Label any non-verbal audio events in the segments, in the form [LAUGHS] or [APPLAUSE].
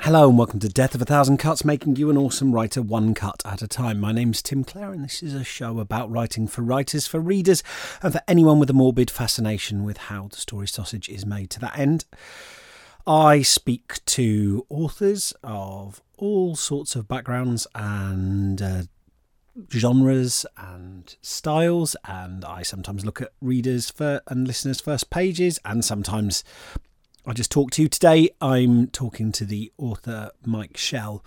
Hello and welcome to Death of a Thousand Cuts, making you an awesome writer one cut at a time. My name's Tim Clare, and this is a show about writing for writers, for readers, and for anyone with a morbid fascination with how the story sausage is made. To that end, I speak to authors of all sorts of backgrounds and uh, genres and styles, and I sometimes look at readers' and listeners' first pages, and sometimes I just talked to you today. I'm talking to the author Mike Shel,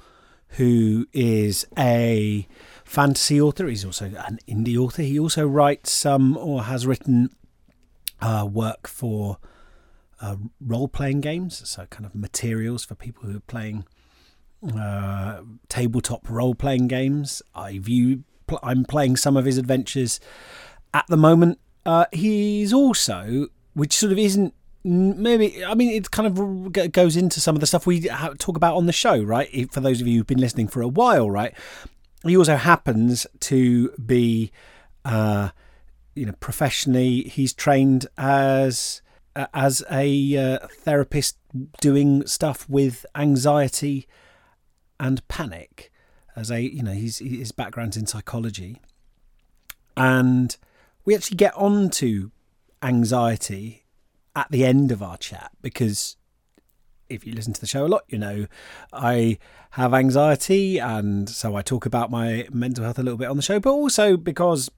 who is a fantasy author. He's also an indie author. He also writes some or has written uh, work for uh, role playing games, so kind of materials for people who are playing uh, tabletop role playing games. I view I'm playing some of his adventures at the moment. Uh, he's also, which sort of isn't maybe i mean it kind of goes into some of the stuff we talk about on the show right? For those of you who've been listening for a while right? He also happens to be uh you know professionally he's trained as uh, as a uh, therapist doing stuff with anxiety and panic as a you know he's his background's in psychology. And we actually get on to anxiety at the end of our chat because if you listen to the show a lot, you know I have anxiety, and so I talk about my mental health a little bit on the show, but also because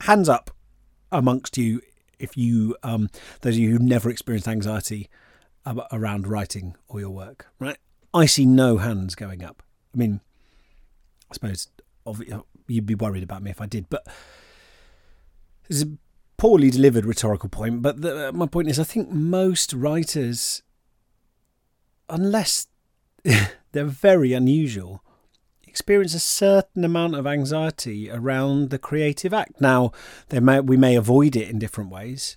hands up amongst you if you, um, those of you who never experienced anxiety around writing or your work, right? I see no hands going up. I mean, I suppose you'd be worried about me if I did, but there's a poorly delivered rhetorical point, but the, uh, my point is, I think most writers, unless [LAUGHS] they're very unusual, experience a certain amount of anxiety around the creative act. Now, they may, we may avoid it in different ways,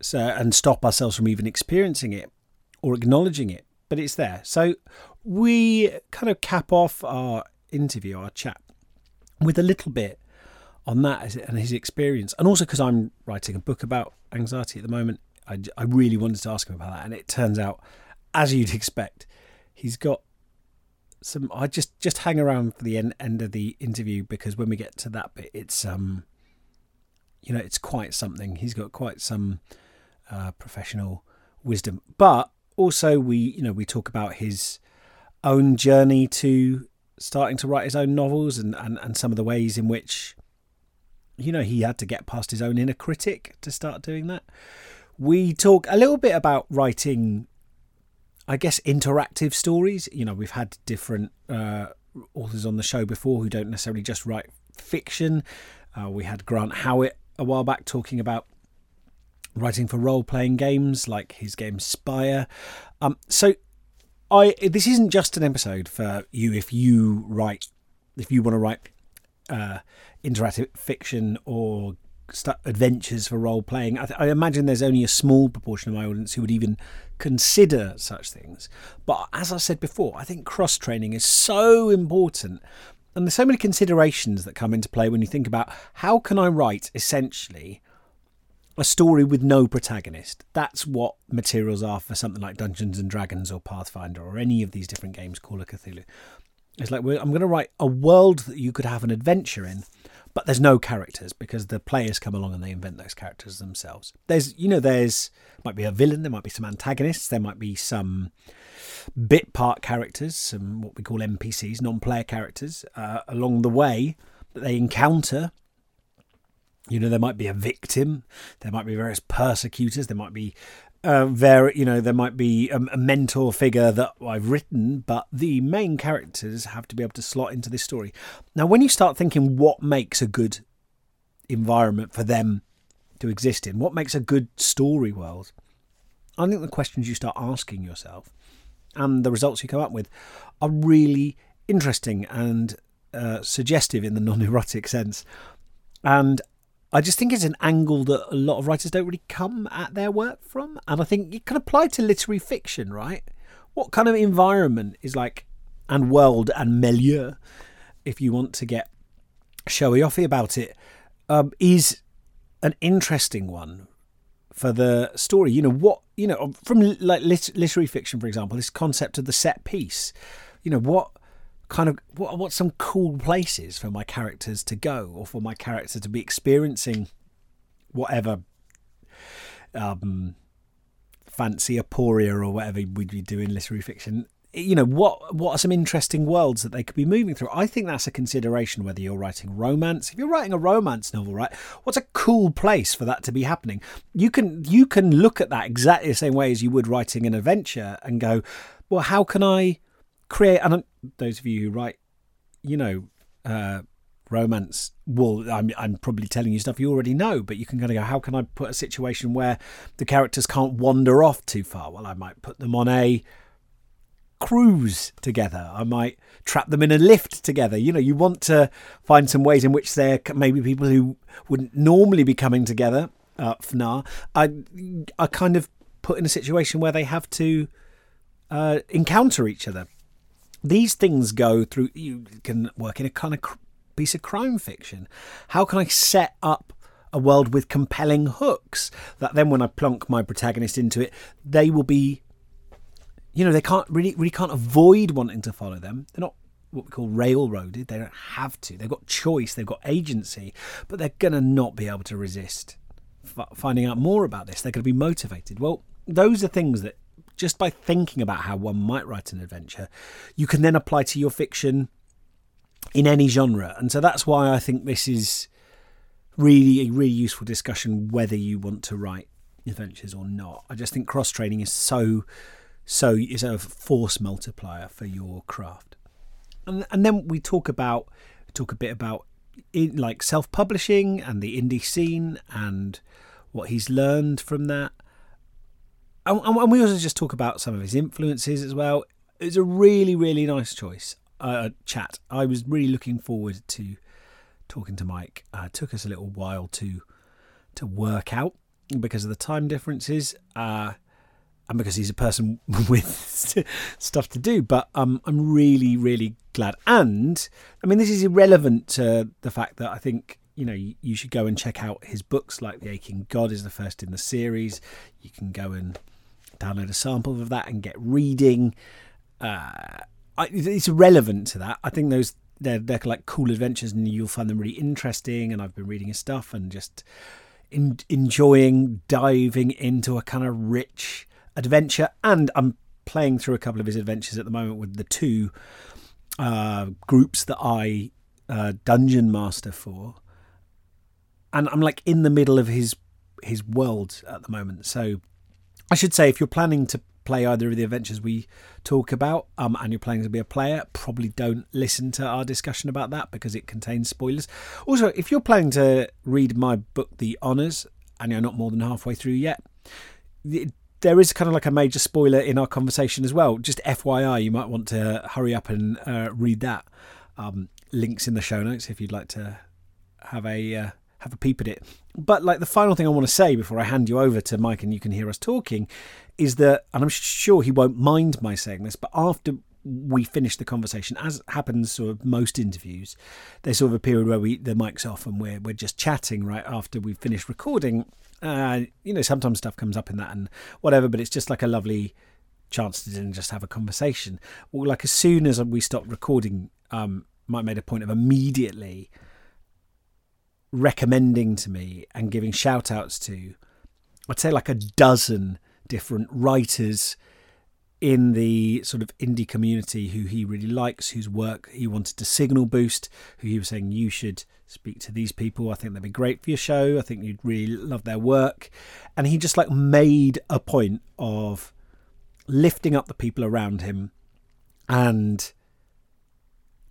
so and stop ourselves from even experiencing it or acknowledging it, but it's there. So we kind of cap off our interview, our chat, with a little bit on that and his experience, and also because I'm writing a book about anxiety at the moment, I, I really wanted to ask him about that, and it turns out, as you'd expect, he's got some. I just just hang around for the end end of the interview because when we get to that bit, it's um, you know, it's quite something. He's got quite some uh, professional wisdom, but also we you know we talk about his own journey to starting to write his own novels and, and, and some of the ways in which you know, he had to get past his own inner critic to start doing that. We talk a little bit about writing, I guess, interactive stories. You know, we've had different uh, authors on the show before who don't necessarily just write fiction. Uh, we had Grant Howitt a while back talking about writing for role playing games like his game Spire. Um, so I this isn't just an episode for you if you write if you want to write uh, interactive fiction or st- adventures for role playing. I, th- I, imagine there's only a small proportion of my audience who would even consider such things. But as I said before, I think cross training is so important. And there's so many considerations that come into play when you think about how can I write essentially a story with no protagonist. That's what materials are for something like Dungeons and Dragons or Pathfinder or any of these different games, Call of Cthulhu. It's like I'm going to write a world that you could have an adventure in, but there's no characters because the players come along and they invent those characters themselves. There's, you know, there's might be a villain, there might be some antagonists, there might be some bit part characters, some what we call NPCs, non-player characters, uh, along the way that they encounter. You know, there might be a victim, there might be various persecutors, there might be uh, there, you know, there might be a, a, mentor figure that I've written, but the main characters have to be able to slot into this story. Now, when you start thinking what makes a good environment for them to exist in, what makes a good story world, I think the questions you start asking yourself and the results you come up with are really interesting and uh, suggestive in the non-erotic sense. And I just think it's an angle that a lot of writers don't really come at their work from. And I think it can apply to literary fiction, right? What kind of environment is like, and world and milieu, if you want to get showy offy about it, um, is an interesting one for the story. You know what? You know from like lit- literary fiction, for example, this concept of the set piece. You know what kind of what what some cool places for my characters to go, or for my character to be experiencing whatever um, fancy aporia or whatever we'd be doing literary fiction. You know what what are some interesting worlds that they could be moving through? I think that's a consideration whether you're writing romance. If you're writing a romance novel right what's a cool place for that to be happening? You can you can look at that exactly the same way as you would writing an adventure and go well how can i create and those of you who write you know uh, romance well I'm, I'm probably telling you stuff you already know but you can kind of go how can i put a situation where the characters can't wander off too far well i might put them on a cruise together. I might trap them in a lift together. You know, you want to find some ways in which they're maybe people who wouldn't normally be coming together. Uh, FNAR, I, I kind of put in a situation where they have to uh, encounter each other. These things go through. You can work in a kind of piece of crime fiction. How can I set up a world with compelling hooks that then when I plonk my protagonist into it, they will be you know, they can't really really can't avoid wanting to follow them. They're not what we call railroaded. They don't have to. They've got choice. They've got agency, but they're gonna not be able to resist f- finding out more about this. They're going to be motivated. Well, those are things that just by thinking about how one might write an adventure, you can then apply to your fiction in any genre. And so that's why I think this is really a really useful discussion whether you want to write adventures or not. I just think cross training is so so is a force multiplier for your craft. And and then we talk about talk a bit about in, like self publishing and the indie scene and what he's learned from that. And, and, we also just talk about some of his influences as well. It's a really really nice choice uh, chat. I was really looking forward to talking to Mike. Uh, took us a little while to to work out because of the time differences. Uh, and because he's a person [LAUGHS] with [LAUGHS] stuff to do. But um, I'm really, really glad. And I mean, this is irrelevant to the fact that I think you know you should go and check out his books. Like The Aching God is the first in the series. You can go and download a sample of that and get reading. Uh, it's relevant to that. I think those they're they're like cool adventures, and you'll find them really interesting. And I've been reading his stuff and just. In, enjoying diving into a kind of rich adventure, and I'm playing through a couple of his adventures at the moment with the two uh, groups that I uh, dungeon master for, and I'm like in the middle of his his world at the moment. So I should say, if you're planning to play either of the adventures we talk about, um, and you're planning to be a player, probably don't listen to our discussion about that because it contains spoilers. Also, if you're planning to read my book, The Honours, and you're not more than halfway through yet, there is kind of like a major spoiler in our conversation as well. Just FYI, you might want to hurry up and uh, read that. Um, links in the show notes if you'd like to have a uh, have a peep at it. But like the final thing I want to say before I hand you over to Mike and you can hear us talking is that, and I'm sure he won't mind my saying this, but after we finish the conversation, as happens sort of most interviews, there's sort of a period where we the mic's off and we're we're just chatting right after we've finished recording, uh, you know, sometimes stuff comes up in that and whatever, but it's just like a lovely chance to just have a conversation. Well, like as soon as we stopped recording, um, Mike made a point of immediately recommending to me and giving shout outs to, I'd say like a dozen different writers in the sort of indie community who he really likes, whose work he wanted to signal boost, who he was saying you should speak to these people. I think they'd be great for your show. I think you'd really love their work. And he just like made a point of lifting up the people around him and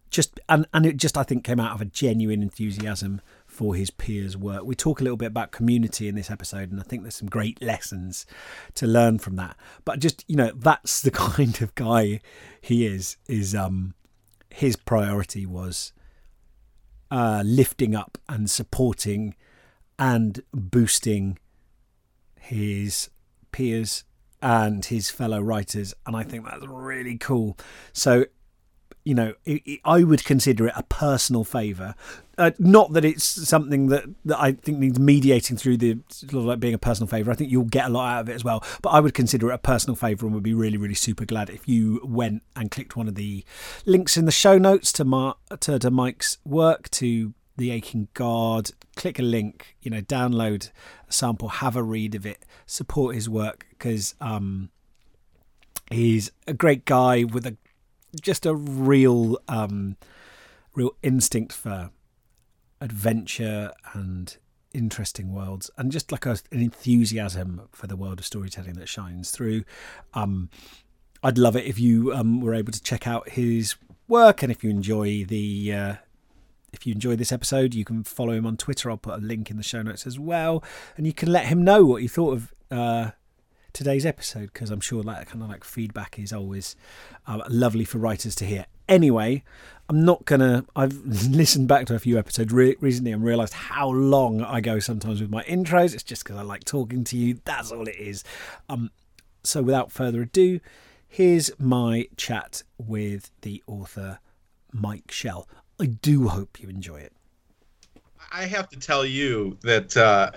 just and and it just I think came out of a genuine enthusiasm for his peers' work. We talk a little bit about community in this episode, and I think there's some great lessons to learn from that. But just you know, that's the [LAUGHS] kind of guy he is. Is um, his priority was uh, lifting up and supporting and boosting his peers and his fellow writers, and I think that's really cool. So you know, it, it, I would consider it a personal favour. Uh, not that it's something that, that I think needs mediating through the sort of like being a personal favour. I think you'll get a lot out of it as well. But I would consider it a personal favour and would be really, really super glad if you went and clicked one of the links in the show notes to, Mar- to, to Mike's work, to The Aching God. Click a link, you know, download a sample, have a read of it, support his work because um, he's a great guy with a just a real um, real instinct for adventure and interesting worlds and just like a, an enthusiasm for the world of storytelling that shines through. Um, i'd love it if you um, were able to check out his work and if you enjoy the uh, if you enjoy this episode you can follow him on twitter. I'll put a link in the show notes as well. And you can let him know what you thought of uh, today's episode because I'm sure that kind of like feedback is always uh, lovely for writers to hear. Anyway, I'm not gonna. I've [LAUGHS] listened back to a few episodes re- recently and realised how long I go sometimes with my intros. It's just because I like talking to you. That's all it is. Um, so without further ado, here's my chat with the author Mike Shel. I do hope you enjoy it. I have to tell you that uh,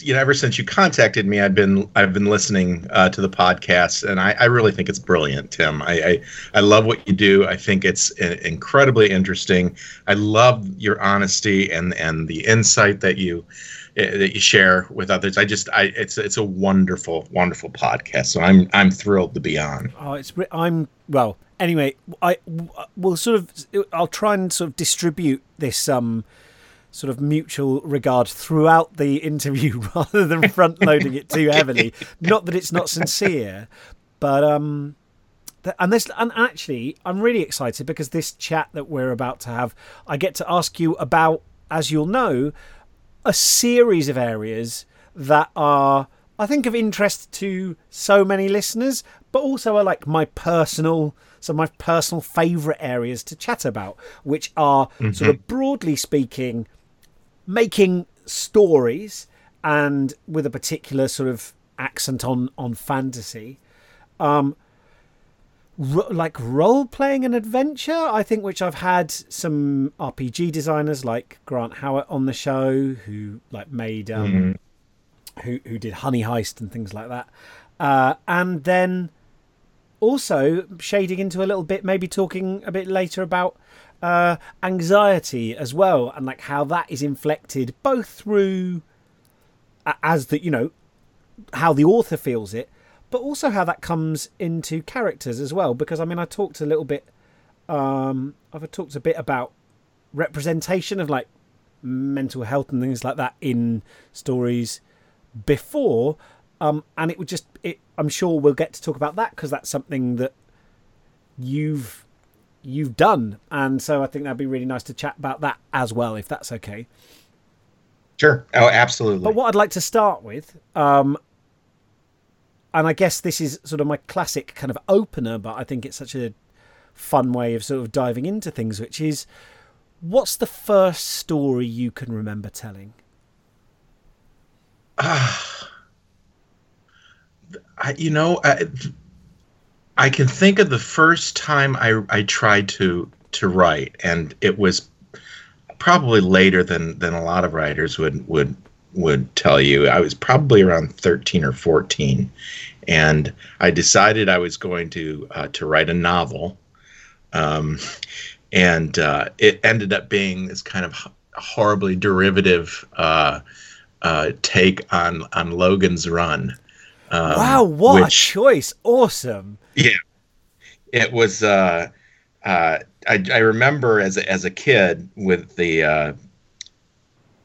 you know ever since you contacted me, I've been I've been listening uh, to the podcast, and I, I, really think it's brilliant, Tim. I, I, I love what you do. I think it's incredibly interesting. I love your honesty and and the insight that you eh, that you share with others. I just I it's it's a wonderful wonderful podcast. So I'm I'm thrilled to be on. Oh, it's I'm well. Anyway, I will sort of I'll try and sort of distribute this um sort of mutual regard throughout the [LAUGHS] interview [LAUGHS] rather than front loading it too [LAUGHS] heavily. Not that it's not sincere, but um and this and actually I'm really excited because this chat that we're about to have I get to ask you about as you'll know a series of areas that are I think of interest to so many listeners but also are like my personal some of my personal favorite areas to chat about which are mm-hmm. sort of broadly speaking making stories and with a particular sort of accent on on fantasy um r- like role playing and adventure i think which i've had some rpg designers like grant howitt on the show who like made um mm-hmm. who who did honey heist and things like that uh and then also shading into a little bit maybe talking a bit later about uh, anxiety as well, and like how that is inflected both through as the you know how the author feels it, but also how that comes into characters as well. Because I mean, I talked a little bit, um, I've talked a bit about representation of like mental health and things like that in stories before, um, and it would just it. I'm sure we'll get to talk about that because that's something that you've you've done. And so I think that'd be really nice to chat about that as well, if that's okay. Sure. Oh, absolutely. But what I'd like to start with, um, and I guess this is sort of my classic kind of opener, but I think it's such a fun way of sort of diving into things, which is what's the first story you can remember telling? Uh, I, you know, I, I can think of the first time I I tried to to write, and it was probably later than than a lot of writers would would would tell you. I was probably around thirteen or fourteen, and I decided I was going to uh, to write a novel, um, and uh, it ended up being this kind of horribly derivative uh, uh take on on Logan's Run. Um, wow, what which, a choice! Awesome. Yeah, it was. Uh, uh, I, I remember as a, as a kid with the uh,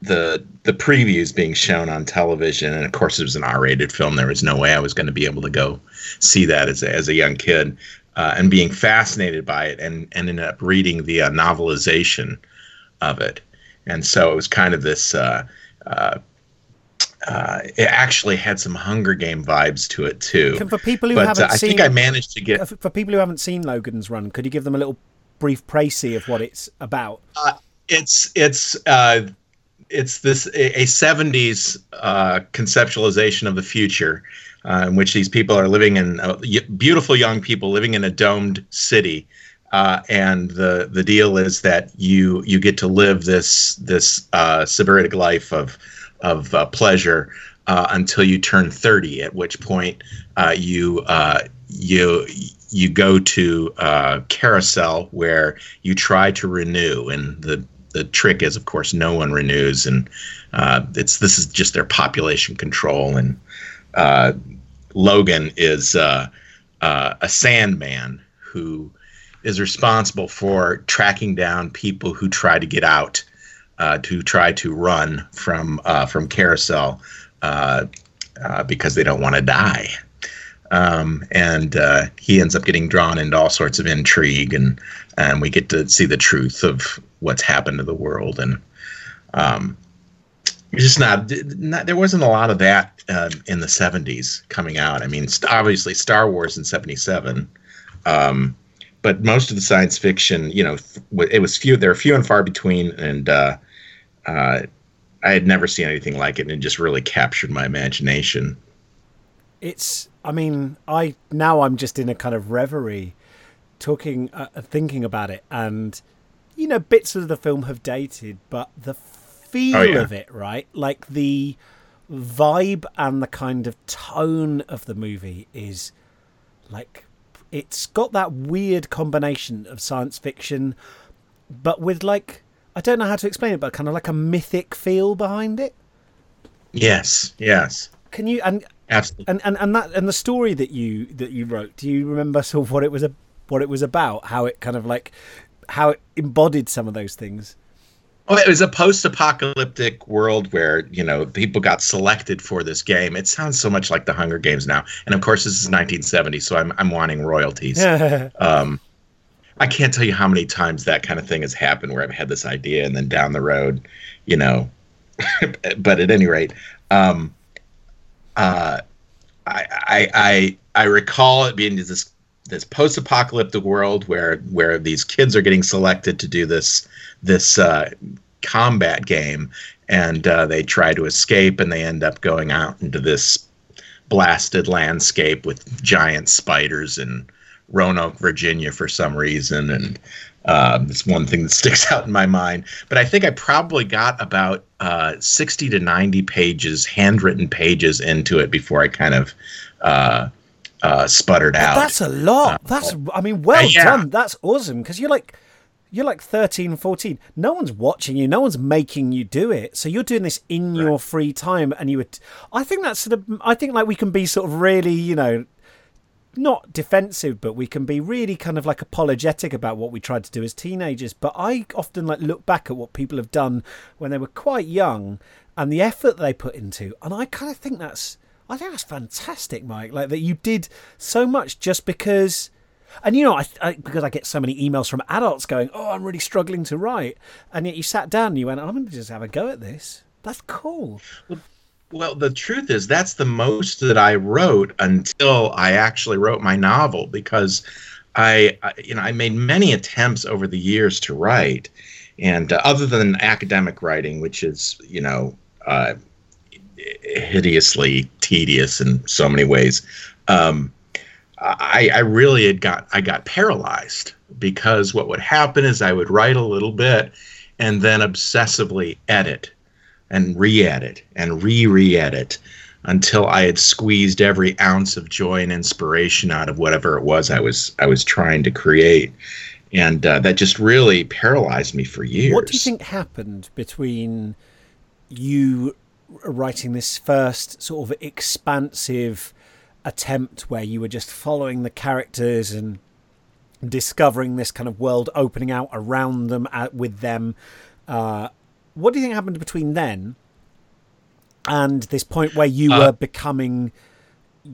the the previews being shown on television, and of course it was an R-rated film. There was no way I was going to be able to go see that as a, as a young kid, uh, and being fascinated by it, and, and ended up reading the uh, novelization of it, and so it was kind of this uh, uh, uh, it actually had some Hunger Game vibes to it too. For people who but, haven't uh, I seen, think I managed to get. For people who haven't seen Logan's Run, could you give them a little brief précis of what it's about? Uh, it's it's uh, it's this a, a 70s uh, conceptualization of the future uh, in which these people are living in beautiful young people living in a domed city Uh, and the the deal is that you you get to live this this uh, sybaritic life of of uh, pleasure uh, until you turn 30, at which point uh, you uh, you you go to carousel where you try to renew, and the the trick is, of course, no one renews, and it's this is just their population control, and Logan is a sandman who is responsible for tracking down people who try to get out, uh, to try to run from uh, from carousel uh, uh because they don't want to die. Um, and uh, he ends up getting drawn into all sorts of intrigue, and and we get to see the truth of what's happened to the world. And um, just not, not, there wasn't a lot of that uh, in the 70s coming out. I mean, obviously Star Wars in 77. Um, but most of the science fiction, you know, it was few. There are few and far between, and uh, uh, I had never seen anything like it, and it just really captured my imagination. It's. I mean, I now I'm just in a kind of reverie, talking, uh, thinking about it, and you know, bits of the film have dated, but the feel oh, yeah. of it, right? Like the vibe and the kind of tone of the movie is like it's got that weird combination of science fiction, but with like I don't know how to explain it, but kind of like a mythic feel behind it. Yes, yes. Can you and absolutely and, and and that and the story that you that you wrote? Do you remember sort of what it was a what it was about? How it kind of like how it embodied some of those things? Oh, it was a post-apocalyptic world where you know people got selected for this game. It sounds so much like the Hunger Games now, and of course this is 1970, so I'm I'm wanting royalties. [LAUGHS] um, I can't tell you how many times that kind of thing has happened where I've had this idea and then down the road, you know. [LAUGHS] but at any rate, um, uh, I, I I I recall it being this this post-apocalyptic world where where these kids are getting selected to do this this uh, combat game, and uh, they try to escape, and they end up going out into this blasted landscape with giant spiders in Roanoke, Virginia, for some reason, and um, it's one thing that [LAUGHS] sticks out in my mind. But I think I probably got about uh, 60 to 90 pages, handwritten pages into it before I kind of uh, uh, sputtered out. That's a lot. Uh, That's, I mean, well yeah. done. That's awesome because you're like, you're like 13, 14. No one's watching you. No one's making you do it. So you're doing this in right. your free time. And you would, I think that's sort of, I think like we can be sort of really, you know, not defensive, but we can be really kind of like apologetic about what we tried to do as teenagers. But I often like look back at what people have done when they were quite young and the effort they put into. And I kind of think that's, I think that's fantastic, Mike. Like that you did so much just because and you know, I, I, because I get so many emails from adults going, "Oh, I'm really struggling to write," and yet you sat down and you went, "I'm going to just have a go at this." That's cool. Well, well, the truth is that's the most that I wrote until I actually wrote my novel because I, I you know, I made many attempts over the years to write, and uh, other than academic writing, which is you know. Uh, hideously tedious in so many ways. Um, I, I really had got I got paralyzed because what would happen is I would write a little bit and then obsessively edit and re-edit and re-re-edit until I had squeezed every ounce of joy and inspiration out of whatever it was I was I was trying to create, and uh, that just really paralyzed me for years. What do you think happened between you writing this first sort of expansive attempt where you were just following the characters and discovering this kind of world opening out around them uh, with them. Uh, what do you think happened between then and this point where you uh, were becoming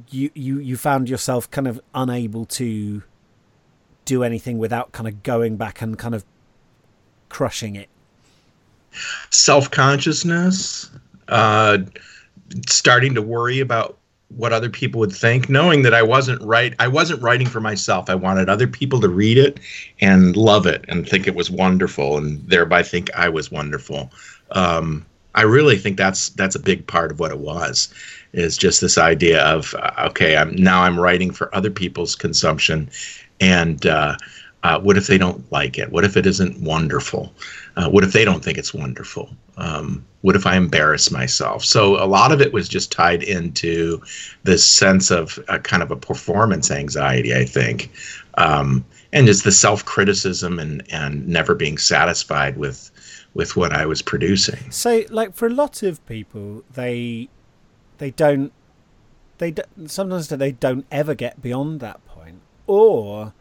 you, you you found yourself kind of unable to do anything without kind of going back and kind of crushing it? Self-consciousness uh starting to worry about what other people would think, knowing that I wasn't right. I wasn't writing for myself. I wanted other people to read it and love it and think it was wonderful, and thereby think I was wonderful. Um, I really think that's that's a big part of what it was, is just this idea of uh, okay, I'm now I'm writing for other people's consumption, and uh, Uh, what if they don't like it? What if it isn't wonderful? Uh, what if they don't think it's wonderful? Um, what if I embarrass myself? So a lot of it was just tied into this sense of a kind of a performance anxiety, I think, um, and just the self criticism and and never being satisfied with with what I was producing. So, like for a lot of people, they they don't they don't, sometimes they don't ever get beyond that point, or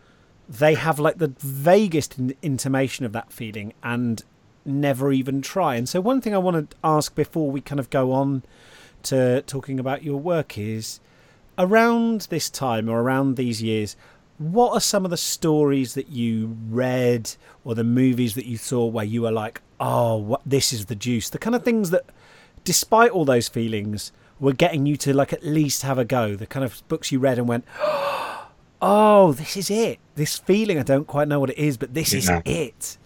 they have like the vaguest intimation of that feeling and never even try. And so, one thing I want to ask before we kind of go on to talking about your work is around this time or around these years, what are some of the stories that you read or the movies that you saw where you were like, oh, what, this is the juice? The kind of things that, despite all those feelings, were getting you to like at least have a go. The kind of books you read and went, oh, Oh, this is it. This feeling, I don't quite know what it is, but this yeah. is it.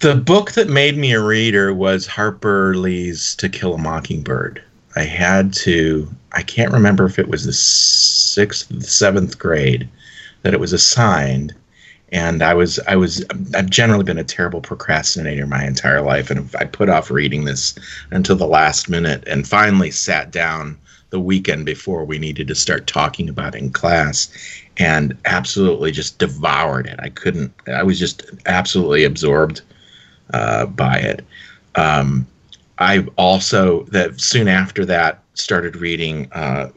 The book that made me a reader was Harper Lee's To Kill a Mockingbird. I had to, I can't remember if it was the sixth, seventh grade that it was assigned. And I was, I was, I've generally been a terrible procrastinator my entire life. And I put off reading this until the last minute and finally sat down the weekend before we needed to start talking about in class and absolutely just devoured it. I couldn't, I was just absolutely absorbed uh, by it. Um, I also, that soon after that, started reading uh,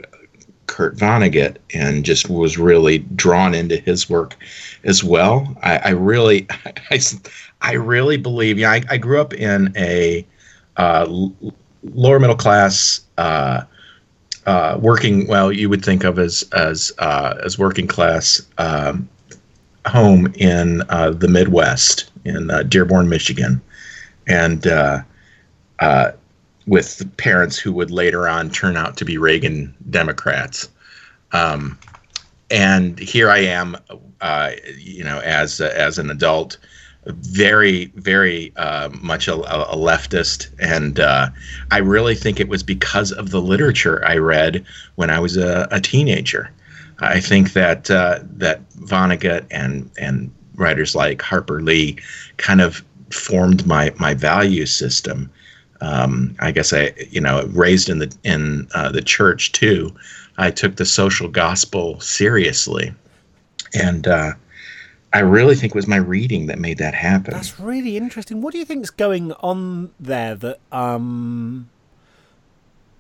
Kurt Vonnegut and just was really drawn into his work as well. I, I really, [LAUGHS] I, I really believe, yeah, I, I grew up in a uh, lower middle class uh, uh, working well you would think of as as uh, as working class um, home in uh, the Midwest in uh, Dearborn, Michigan, and uh, uh, with parents who would later on turn out to be Reagan Democrats. Um, and here I am, you know, as as an adult very, very uh, much a, a, leftist, and uh, I really think it was because of the literature I read when I was a, a teenager. I think that uh, that Vonnegut and and writers like Harper Lee kind of formed my my value system. Um, I guess I, you know, raised in the in uh, the church too. I took the social gospel seriously, and uh, I really think it was my reading that made that happen. That's really interesting. What do you think is going on there that um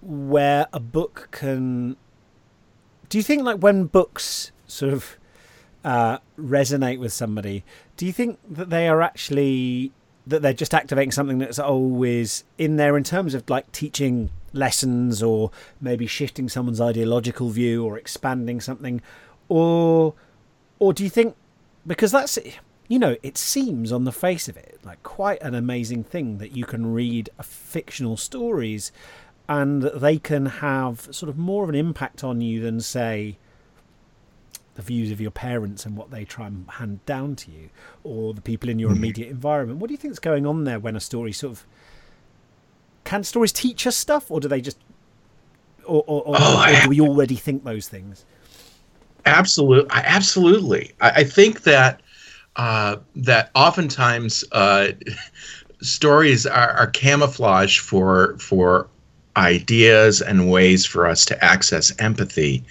where a book can do you think like when books sort of uh, resonate with somebody, do you think that they are actually that they're just activating something that's always in there in terms of like teaching lessons or maybe shifting someone's ideological view or expanding something or or do you think because that's you know it seems on the face of it like quite an amazing thing that you can read fictional stories and they can have sort of more of an impact on you than say the views of your parents and what they try and hand down to you or the people in your mm-hmm. immediate environment what do you think is going on there when a story sort of can stories teach us stuff or do they just or, or, or, oh, or do we already think those things Absolutely, absolutely. I, I think that uh, that oftentimes uh, [LAUGHS] stories are, are camouflage for for ideas and ways for us to access empathy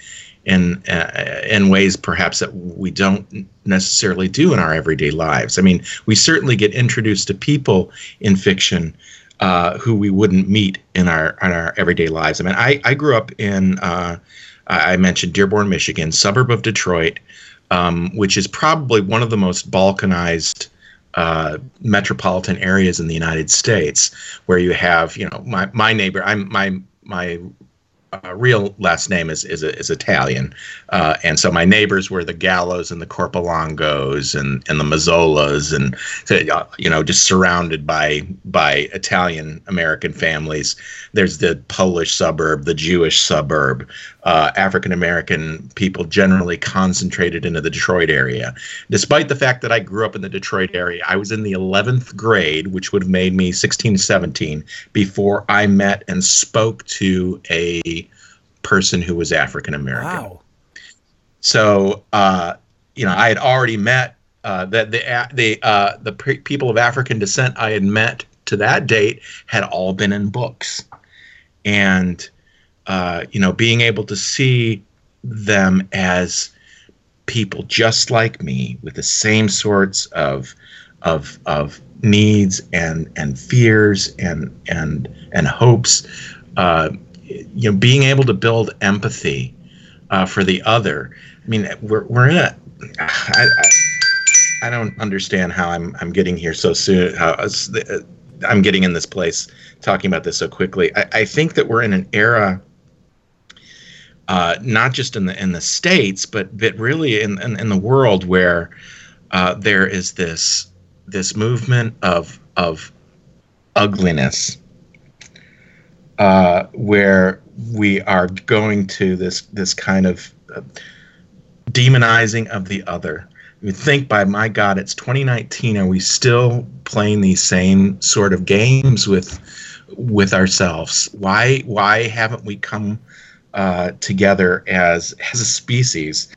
in uh, in ways perhaps that we don't necessarily do in our everyday lives. I mean, we certainly get introduced to people in fiction uh, who we wouldn't meet in our in our everyday lives. I mean, I I grew up in uh, I mentioned Dearborn, Michigan, suburb of Detroit, um, which is probably one of the most balkanized uh, metropolitan areas in the United States, where you have, you know, my, my neighbor, I'm my my uh, real last name is is, is Italian, uh, and so my neighbors were the Gallos and the Corpolongos and and the Mazzolas, and uh, you know just surrounded by by Italian American families. There's the Polish suburb, the Jewish suburb, uh, African American people generally concentrated into the Detroit area. Despite the fact that I grew up in the Detroit area, I was in the 11th grade, which would have made me 16, 17, before I met and spoke to a person who was African American. Wow. So, uh, you know, I had already met uh, that the the uh, the people of African descent I had met to that date had all been in books, and uh, you know, being able to see them as people just like me with the same sorts of of of needs and and fears and and and hopes uh, you know being able to build empathy uh, for the other i mean we're, we're in a I, I, I don't understand how I'm I'm getting here so soon. How uh, I'm getting in this place talking about this so quickly. I, I think that we're in an era uh, not just in the in the states, but but really in in, in the world where uh, there is this this movement of of ugliness, uh, where we are going to this this kind of uh, demonizing of the other. You think by my God, it's 2019. Are we still playing these same sort of games with with ourselves? Why why haven't we come uh, together as as a species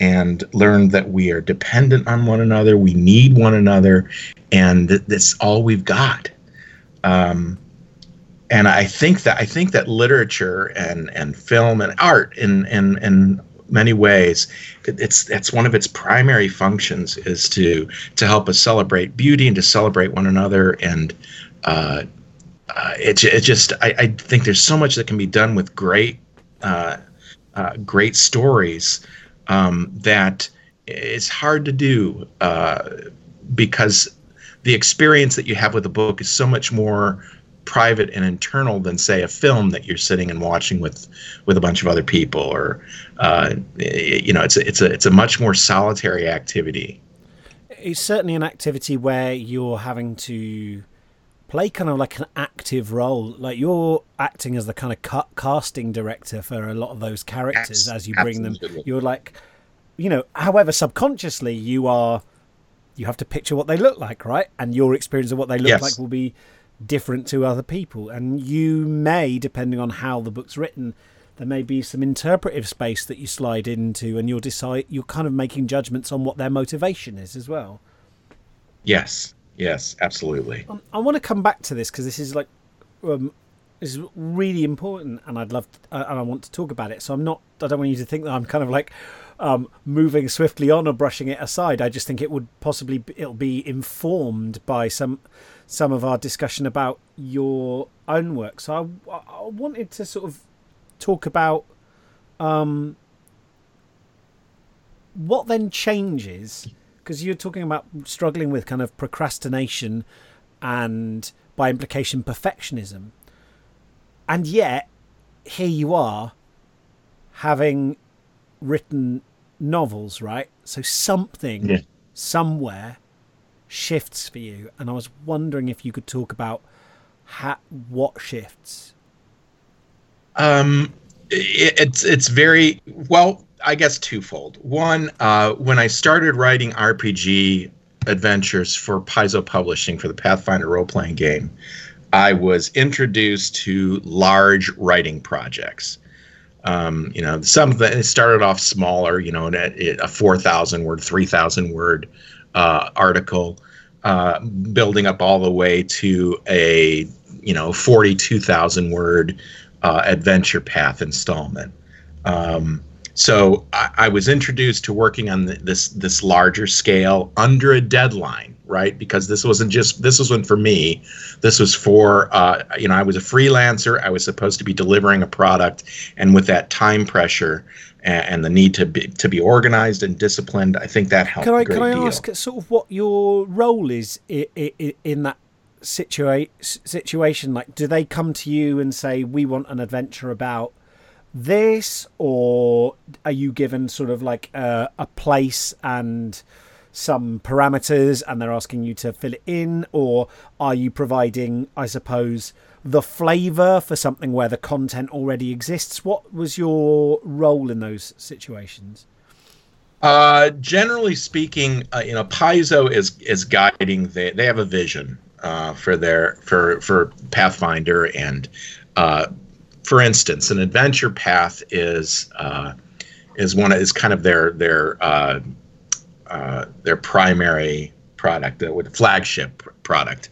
and learned that we are dependent on one another. We need one another, and th- that's all we've got. Um, and I think that I think that literature and and film and art in in in many ways it's it's one of its primary functions is to to help us celebrate beauty and to celebrate one another. And uh, uh, it, it just I, I think there's so much that can be done with great uh, uh, great stories um, that it's hard to do uh, because the experience that you have with a book is so much more private and internal than say a film that you're sitting and watching with with a bunch of other people or uh, you know it's a, it's a it's a much more solitary activity it's certainly an activity where you're having to play kind of like an active role. Like you're acting as the kind of casting director for a lot of those characters yes, as you bring absolutely. them. You're like, you know, however subconsciously you are, you have to picture what they look like, right? And your experience of what they look yes. like will be different to other people. And you may, depending on how the book's written, there may be some interpretive space that you slide into, and you'll decide you're kind of making judgments on what their motivation is as well. Yes, Yes, absolutely. Um, I want to come back to this because this is like um, is really important, and I'd love to, uh, and I want to talk about it. So I'm not. I don't want you to think that I'm kind of like um, moving swiftly on or brushing it aside. I just think it would possibly it'll be informed by some some of our discussion about your own work. So I, I wanted to sort of talk about um, what then changes because you're talking about struggling with kind of procrastination and by implication perfectionism and yet here you are having written novels right so something yeah. somewhere shifts for you and i was wondering if you could talk about how, what shifts um it, it's it's very well I guess twofold. One, uh, when I started writing RPG adventures for Paizo Publishing for the Pathfinder role playing game, I was introduced to large writing projects. Um, you know, some it started off smaller, you know, a 4,000 word, 3,000 word uh, article, uh, building up all the way to a, you know, 42,000 word uh, adventure path installment. Um, so I, I, was introduced to working on the, this this larger scale under a deadline, right? Because this wasn't just this wasn't for me. This was for uh, you know I was a freelancer. I was supposed to be delivering a product, and with that time pressure and, the need to be to be organized and disciplined, I think that helped. Can I can I deal. ask sort of what your role is in, in, in that situa- situation? Like, do they come to you and say, "We want an adventure about"? This, or are you given sort of like a, a place and some parameters and they're asking you to fill it in, or are you providing, I suppose, the flavor for something where the content already exists? What was your role in those situations? Uh, generally speaking, uh, you know, Paizo is is guiding. They they have a vision uh, for their for for Pathfinder and uh, for instance, an adventure path is uh, is one is kind of their their uh, uh, their primary product, uh, flagship product.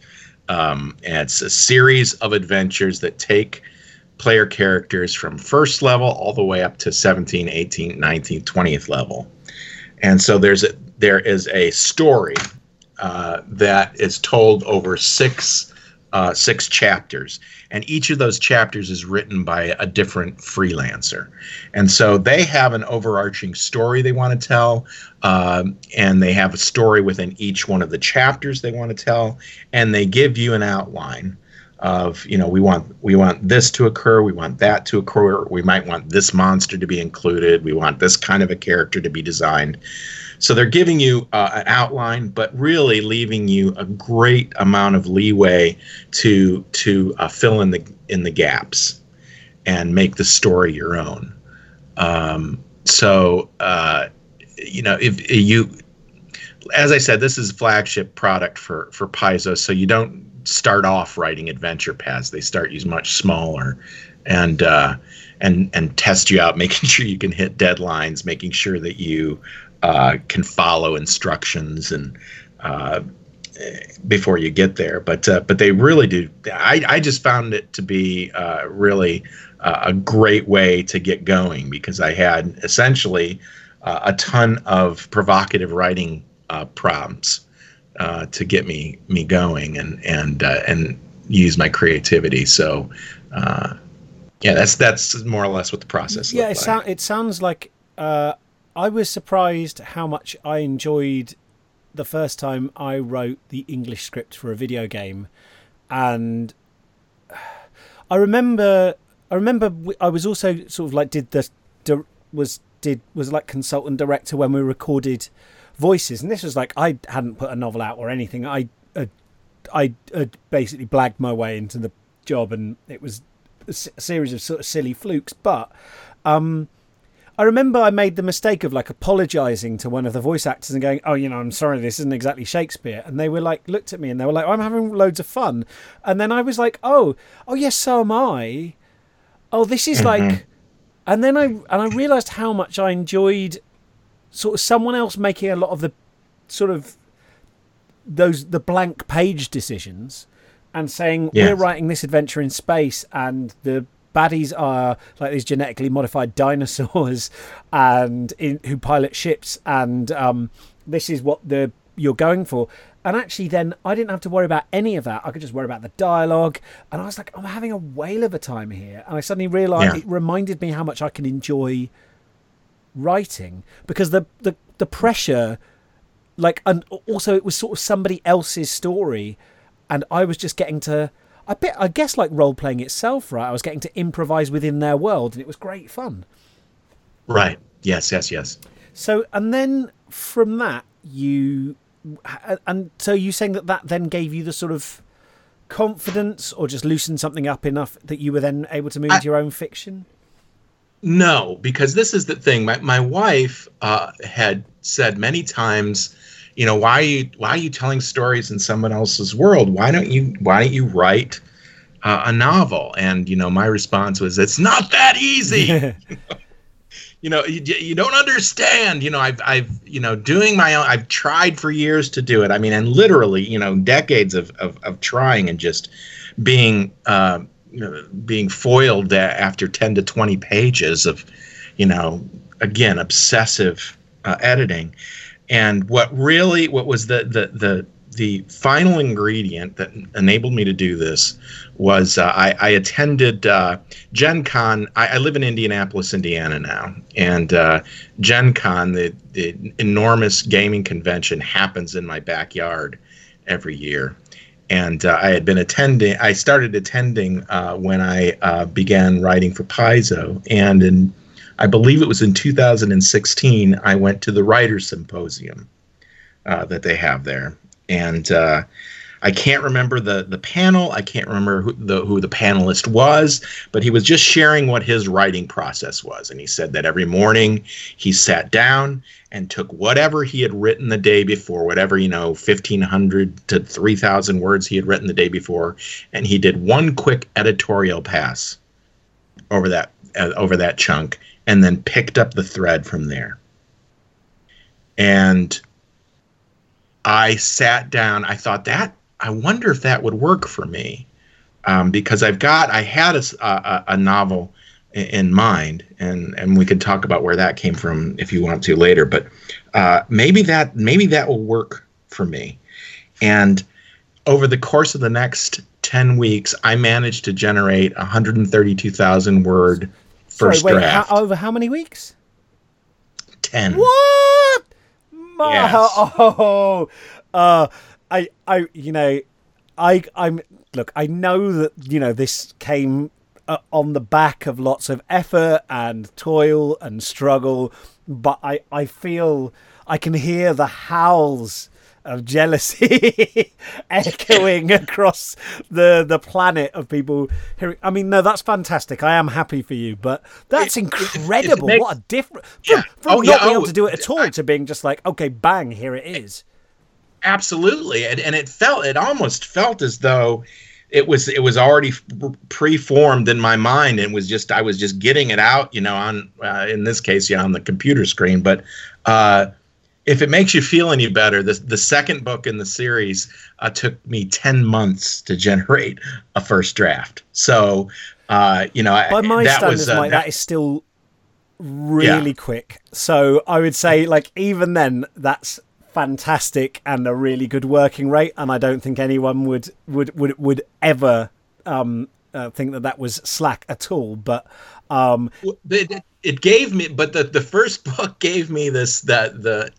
Um, and it's a series of adventures that take player characters from first level all the way up to 17, 18, 19, 20th level. And so there's a, there is a story uh, that is told over six uh, six chapters, and each of those chapters is written by a different freelancer. And so they have an overarching story they want to tell, um, and they have a story within each one of the chapters they want to tell, and they give you an outline of you know we want we want this to occur we want that to occur we might want this monster to be included we want this kind of a character to be designed so they're giving you uh, an outline, but really leaving you a great amount of leeway to to uh, fill in the in the gaps and make the story your own. Um, so uh, you know if you, as I said, this is a flagship product for for Paizo, so you don't start off writing adventure paths. They start you much smaller, and uh, and and test you out, [LAUGHS] making sure you can hit deadlines, making sure that you uh, can follow instructions and uh, before you get there. But uh, but they really do. I, I just found it to be uh, really uh, a great way to get going because I had essentially uh, a ton of provocative writing prompts to get me me going and and and use my creativity. So. Yeah, that's that's more or less what the process. Yeah, it, like. it sounds like I was surprised how much I enjoyed the first time I wrote the English script for a video game, and [SIGHS] I remember I remember I was also sort of like did the was did was like consultant director when we recorded voices, and this was like I hadn't put a novel out or anything. I uh, I uh, basically blagged my way into the job, and it was series of sort of silly flukes, but. Um, I remember I made the mistake of like apologizing to one of the voice actors and going, "Oh, you know, I'm sorry, this isn't exactly Shakespeare." And they were like, looked at me and they were like, "I'm having loads of fun." And then I was like, "Oh, oh yes, so am I." Oh, this is mm-hmm. like, and then I and I realized how much I enjoyed sort of someone else making a lot of the sort of those the blank page decisions and saying yes. we're writing this adventure in space and the baddies are like these genetically modified dinosaurs [LAUGHS] and in, who pilot ships and um, this is what the you're going for. And actually then i didn't have to worry about any of that. I could just worry about the dialogue. And i was like i'm having a whale of a time here. And i suddenly realized yeah. it reminded me how much i can enjoy writing because the the, the pressure like and also it was sort of somebody else's story and i was just getting to I bit, I guess like role playing itself, right? I was getting to improvise within their world, and it was great fun. Right. Yes. Yes. Yes. So, and then from that, you, and so you saying that that then gave you the sort of confidence, or just loosened something up enough that you were then able to move I, into your own fiction. No, because this is the thing. My my wife uh, had said many times you know why are you why are you telling stories in someone else's world? Why don't you why don't you write uh, a novel? And you know my response was it's not that easy. [LAUGHS] You know you, you don't understand. You know i've i've you know doing my own i've tried for years to do it. I mean and literally you know decades of of, of trying and just being uh, being foiled after 10 to 20 pages of you know again obsessive uh, editing and what really, what was the the the the final ingredient that enabled me to do this was uh, I, I, attended uh, Gen Con. I, I, live in Indianapolis, Indiana now, and uh, Gen Con, the, the enormous gaming convention, happens in my backyard every year. And uh, I had been attending. I started attending uh, when I uh, began writing for Paizo, and in I believe it was in 2016, I went to the Writers Symposium uh, that they have there. And uh, I can't remember the, the panel. I can't remember who the, who the panelist was, but he was just sharing what his writing process was. And he said that every morning he sat down and took whatever he had written the day before, whatever, you know, 1,500 to 3,000 words he had written the day before, and he did one quick editorial pass over that uh, over that chunk and then picked up the thread from there. And I sat down. I thought that I wonder if that would work for me, um, because I've got I had a, a, a novel in mind, and and we could talk about where that came from if you want to later. But uh, maybe that maybe that will work for me. And over the course of the next ten weeks, I managed to generate 132,000 word first Sorry, wait, draft. How, over how many weeks? ten. What? Yes. Oh, [LAUGHS] uh, I, I, you know, I, I'm. Look, I know that you know this came uh, on the back of lots of effort and toil and struggle, but I, I feel I can hear the howls of jealousy [LAUGHS] echoing across the the planet of people hearing. I mean, no, that's fantastic. I am happy for you, but that's It- it- it incredible. makes- what a difference from, Yeah. from Oh, not yeah, being able oh, to do it at all I- to being just like, okay, bang, here it is. Absolutely, and, and it felt it almost felt as though it was it was already preformed in my mind and was just I was just getting it out, you know, on uh, in this case, yeah, on the computer screen. But uh, if it makes you feel any better, the the second book in the series uh, took me ten months to generate a first draft. So, uh, you know, By my that standards, was uh, Mike, that- that is still really quick. So I would say, like, even then, that's fantastic and a really good working rate. And I don't think anyone would would would would ever um, uh, think that that was slack at all. But um, it, it- it gave me but the, the first [LAUGHS] book gave me this that the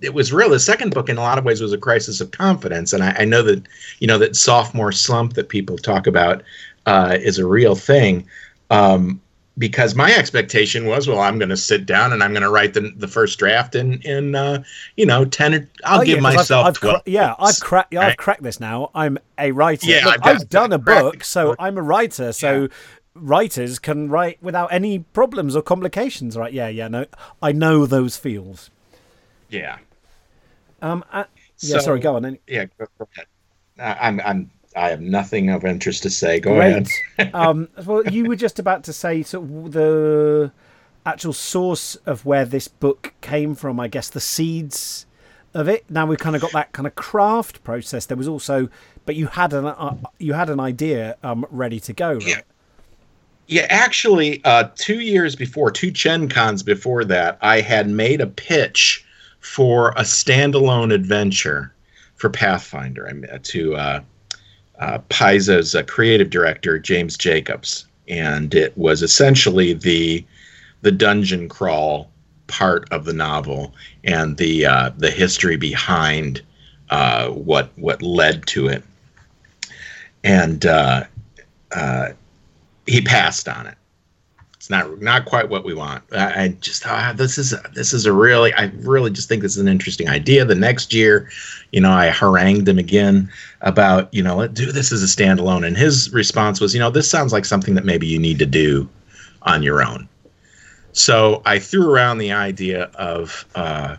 it was real the second book in a lot of ways was a crisis of confidence and i, I know that you know that sophomore slump that people talk about uh, is a real thing um, because my expectation was well i'm going to sit down and i'm going to write the, the first draft in in uh, you know 10 or i'll oh, give yeah, I've- myself I've, 12 cra- yeah, I've cracked. Yeah, I've cracked this now. I'm a writer. Yeah, Look, I've I've done a book, so I'm a writer. So writers can write without any problems or complications, right? Yeah, yeah. No, I know those feels. Yeah Um, uh, yeah. So- Sorry, go on. Yeah go, go ahead. I- i'm i'm i have nothing of interest to say go ahead [LAUGHS] um, well, you were just about to say sort of the actual source of where this book came from. I guess the seeds of it. Now we've kind of got that kind of craft process. There was also, but you had an uh, you had an idea um, ready to go, right? Yeah. Yeah, actually, uh, two years before, two Gen Cons before that, I had made a pitch for a standalone adventure for Pathfinder uh, to uh, uh, Paizo's uh, creative director, James Jacobs. And it was essentially the the dungeon crawl part of the novel and the uh, the history behind uh, what what led to it. And uh, uh, he passed on it. It's not not quite what we want. I, I just ah, this is a, this is a really I really just think this is an interesting idea. The next year, you know, I harangued him again about you know let do this as a standalone, and his response was, you know, this sounds like something that maybe you need to do on your own. So I threw around the idea of uh,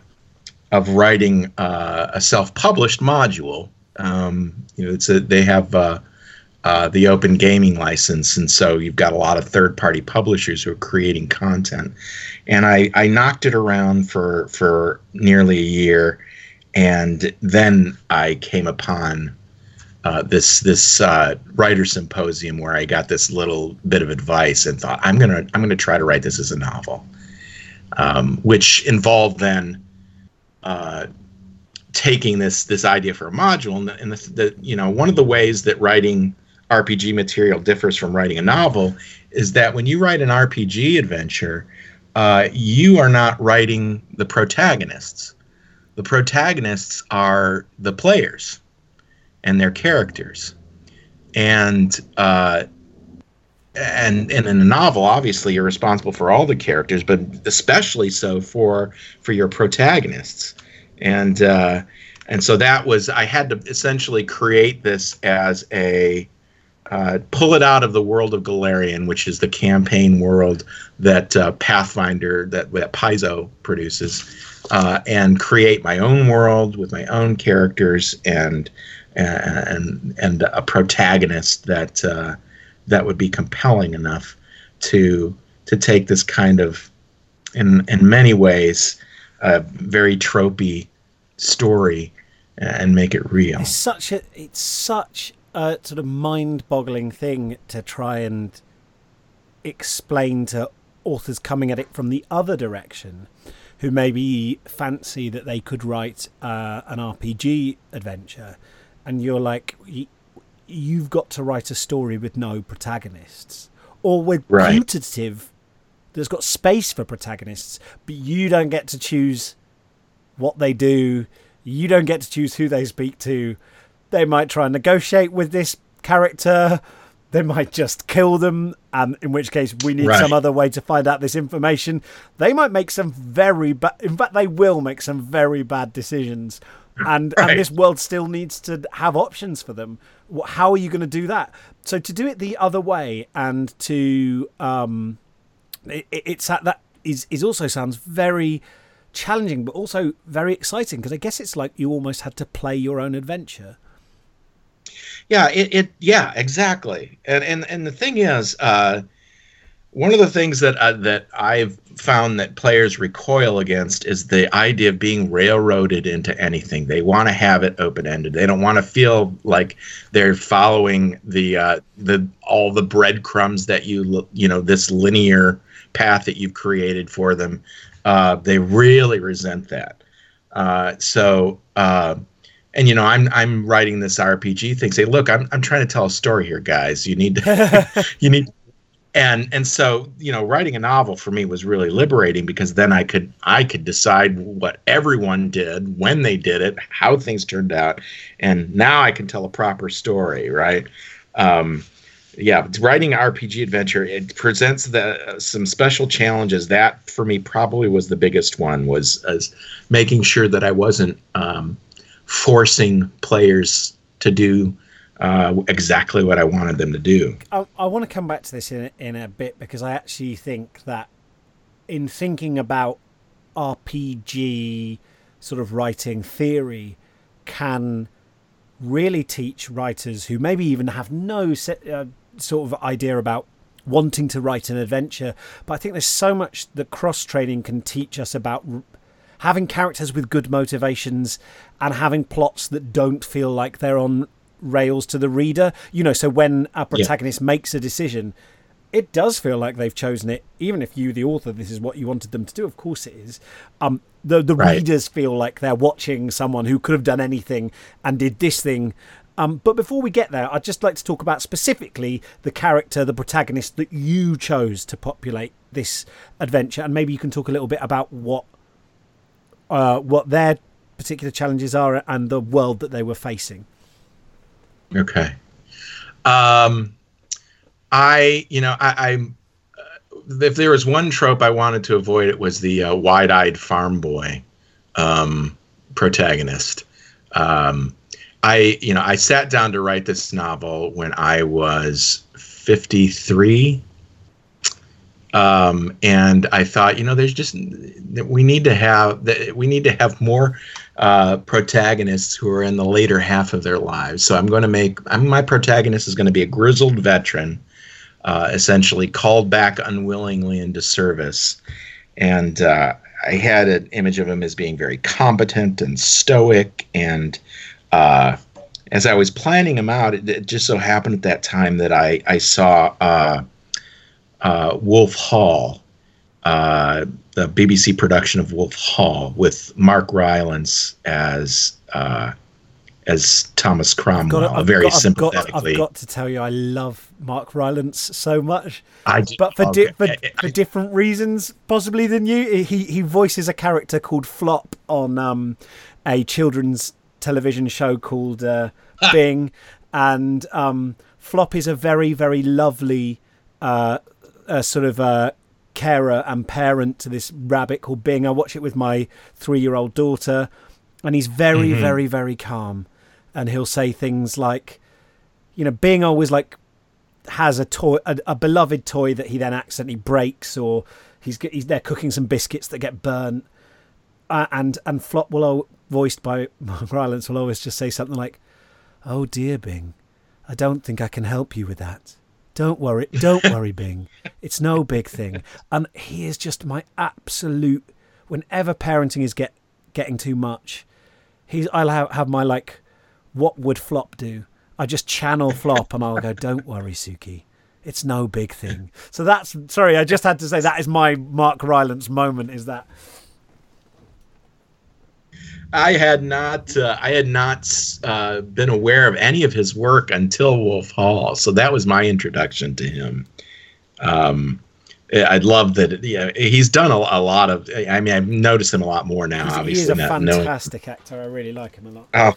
of writing uh, a self-published module. Um, you know, it's a they have. Uh, uh, the open gaming license, and so you've got a lot of third-party publishers who are creating content. And I, I knocked it around for for nearly a year, and then I came upon uh, this this uh, writer symposium where I got this little bit of advice and thought I'm gonna I'm gonna try to write this as a novel, um, which involved then. Uh, taking this this idea for a module and, the, and the, the you know one of the ways that writing RPG material differs from writing a novel is that when you write an RPG adventure, uh, you are not writing the protagonists. The protagonists are the players and their characters, and uh, and and in a novel, obviously, you're responsible for all the characters, but especially so for for your protagonists, and uh, and so that was I had to essentially create this as a uh, pull it out of the world of Golarion, which is the campaign world that uh, Pathfinder that that Paizo produces, uh, and create my own world with my own characters and and and a protagonist that uh, that would be compelling enough to to take this kind of in in many ways very tropey story and make it real. It's such a it's such a sort of mind-boggling thing to try and explain to authors coming at it from the other direction who maybe fancy that they could write uh, an RPG adventure. And you're like you've got to write a story with no protagonists or with right. putative there's got space for protagonists but you don't get to choose what they do. You don't get to choose who they speak to they might try and negotiate with this character they might just kill them and in which case we need right. some other way to find out this information they might make some very bad in fact they will make some very bad decisions and right. and this world still needs to have options for them. How are you going to do that? So to do it the other way and to um, it, it's that that is is also sounds very challenging, but also very exciting because I guess it's like you almost had to play your own adventure. Yeah, it, it yeah exactly, and and and the thing is. Uh, one of the things that uh, that I've found that players recoil against is the idea of being railroaded into anything. They want to have it open ended. They don't want to feel like they're following the uh, the all the breadcrumbs that you you know this linear path that you've created for them. Uh, they really resent that. Uh, so uh, and you know i'm i'm writing this rpg thing say look i'm i'm trying to tell a story here guys. You need to [LAUGHS] you need and and so you know writing a novel for me was really liberating because then i could i could decide what everyone did when they did it how things turned out and now i can tell a proper story right? Um, yeah writing rpg adventure it presents the some special challenges. That for me probably was the biggest one was as making sure that i wasn't um, forcing players to do uh, exactly what I wanted them to do. I, I want to come back to this in in a bit because I actually think that in thinking about RPG sort of writing theory can really teach writers who maybe even have no set, uh, sort of idea about wanting to write an adventure. But I think there's so much that cross training can teach us about having characters with good motivations and having plots that don't feel like they're on rails to the reader. You know, so when a protagonist yeah. makes a decision, it does feel like they've chosen it, even if you, the author, this is what you wanted them to do. Of course, it is. Um, the the right. readers feel like they're watching someone who could have done anything and did this thing. Um, but before we get there, I'd just like to talk about specifically the character, the protagonist that you chose to populate this adventure, and maybe you can talk a little bit about what uh, what their particular challenges are and the world that they were facing. Okay. Um, I, you know, I, am uh, if there was one trope I wanted to avoid, it was the uh, wide-eyed farm boy um, protagonist. Um, I, you know, I sat down to write this novel when I was 53. Um, and I thought, you know, there's just we need to have we need to have more uh, protagonists who are in the later half of their lives. So I'm going to make I'm, my protagonist is going to be a grizzled veteran, uh, essentially called back unwillingly into service, and uh, I had an image of him as being very competent and stoic. And uh, as I was planning him out, it, it, just so happened at that time that I I saw uh, Wolf Hall uh, the BBC production of Wolf Hall with Mark Rylance as uh, as Thomas Cromwell, got, very got, sympathetically. I've got, I've got, to tell you, I love Mark Rylance so much. I do, but for, di- for, for, different reasons, possibly than you. He he voices a character called Flop on um, a children's television show called uh, Bing, and um, Flop is a very very lovely uh, sort of a carer and parent to this rabbit called Bing. I watch it with my three year old daughter, and he's very, mm-hmm. very, very calm. And he'll say things like, you know, Bing always like has a toy, a, a beloved toy that he then accidentally breaks, or he's he's there cooking some biscuits that get burnt. Uh, and and Flop will voiced by [LAUGHS] Mark Rylance will always just say something like, "Oh dear, Bing, I don't think I can help you with that." Don't worry, don't worry, Bing. It's no big thing. And he is just my absolute. Whenever parenting is get getting too much, he's I'll have, have my like, what would Flop do? I just channel Flop and I'll go, don't worry, Suki. It's no big thing. So that's sorry. I just had to say that is my Mark Rylance moment. Is that I had not uh, I had not uh, been aware of any of his work until Wolf Hall, so that was my introduction to him. Um, I love that. Yeah, he's done a, a, lot of. I mean, I've noticed him a lot more now. he's, obviously, he's a fantastic knowing. actor. I really like him a lot. Oh,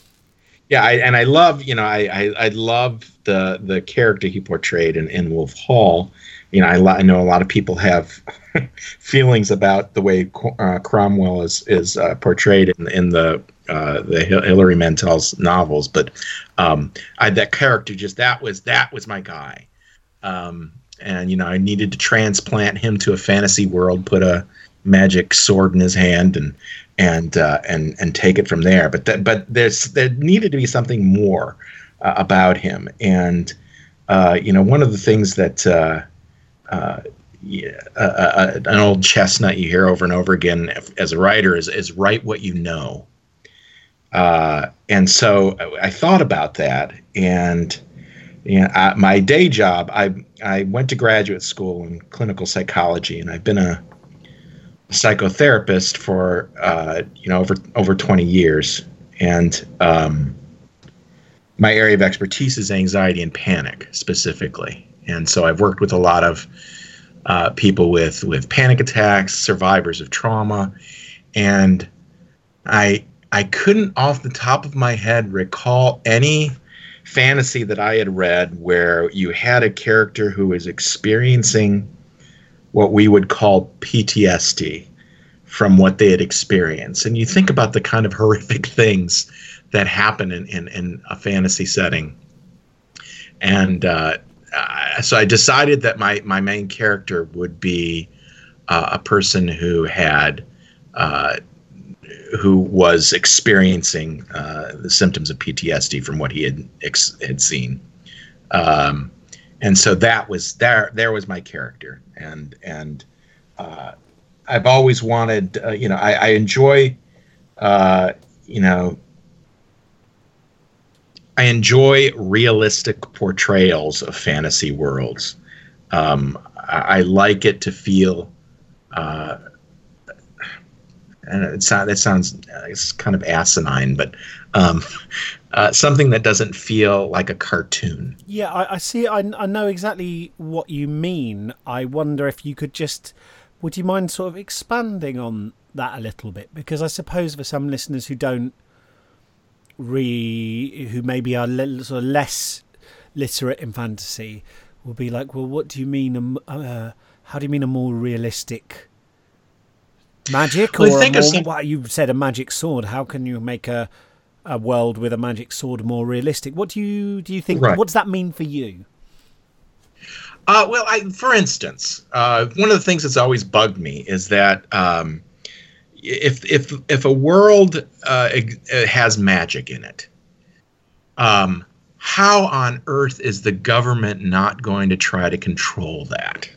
yeah, I, and I love you know I, I, I love the the character he portrayed in, in Wolf Hall. You know, I, I know a lot of people have [LAUGHS] feelings about the way uh, Cromwell is is uh, portrayed in, in the uh, the Hilary Mantel's novels, but um, I, that character just that was that was my guy. Um, and you know, I needed to transplant him to a fantasy world, put a magic sword in his hand, and and uh, and and take it from there. But that, but there's there needed to be something more uh, about him, and uh, you know one of the things that uh, uh, yeah, uh, uh, an old chestnut you hear over and over again as a writer is is write what you know. and so I thought about that, and you know, I, my day job, I I went to graduate school in clinical psychology, and I've been a psychotherapist for uh, you know over over 20 years, and um, my area of expertise is anxiety and panic specifically. And so I've worked with a lot of uh, people with with panic attacks, survivors of trauma, and I I couldn't off the top of my head recall any fantasy that I had read where you had a character who was experiencing what we would call PTSD from what they had experienced. And you think about the kind of [LAUGHS] horrific things that happen in, in, in a fantasy setting. And uh, so I decided that my, my main character would be uh, a person who had. Uh, who was experiencing uh, the symptoms of PTSD from what he had ex- had seen. Um, and so that was there. There was my character, and and uh, I've always wanted. Uh, you know, I, I enjoy. Uh, you know, I enjoy realistic portrayals of fantasy worlds. Um, I, I, like it to feel. Uh, and it, it sounds uh, it's kind of asinine, but um, uh, something that doesn't feel like a cartoon. Yeah, I, I see. I, I know exactly what you mean. I wonder if you could just, would you mind sort of expanding on that a little bit? Because I suppose for some listeners who don't re, who maybe are le- sort of less literate in fantasy, will be like, well, what do you mean? Uh, how do you mean a more realistic? magic or well, more, some... well, you said a magic sword how can you make a a world with a magic sword more realistic. What do you do you think? Right. What does that mean for you? Uh, well, I, for instance, uh, one of the things that's always bugged me is that um, if if if a world uh, has magic in it, um, how on earth is the government not going to try to control that?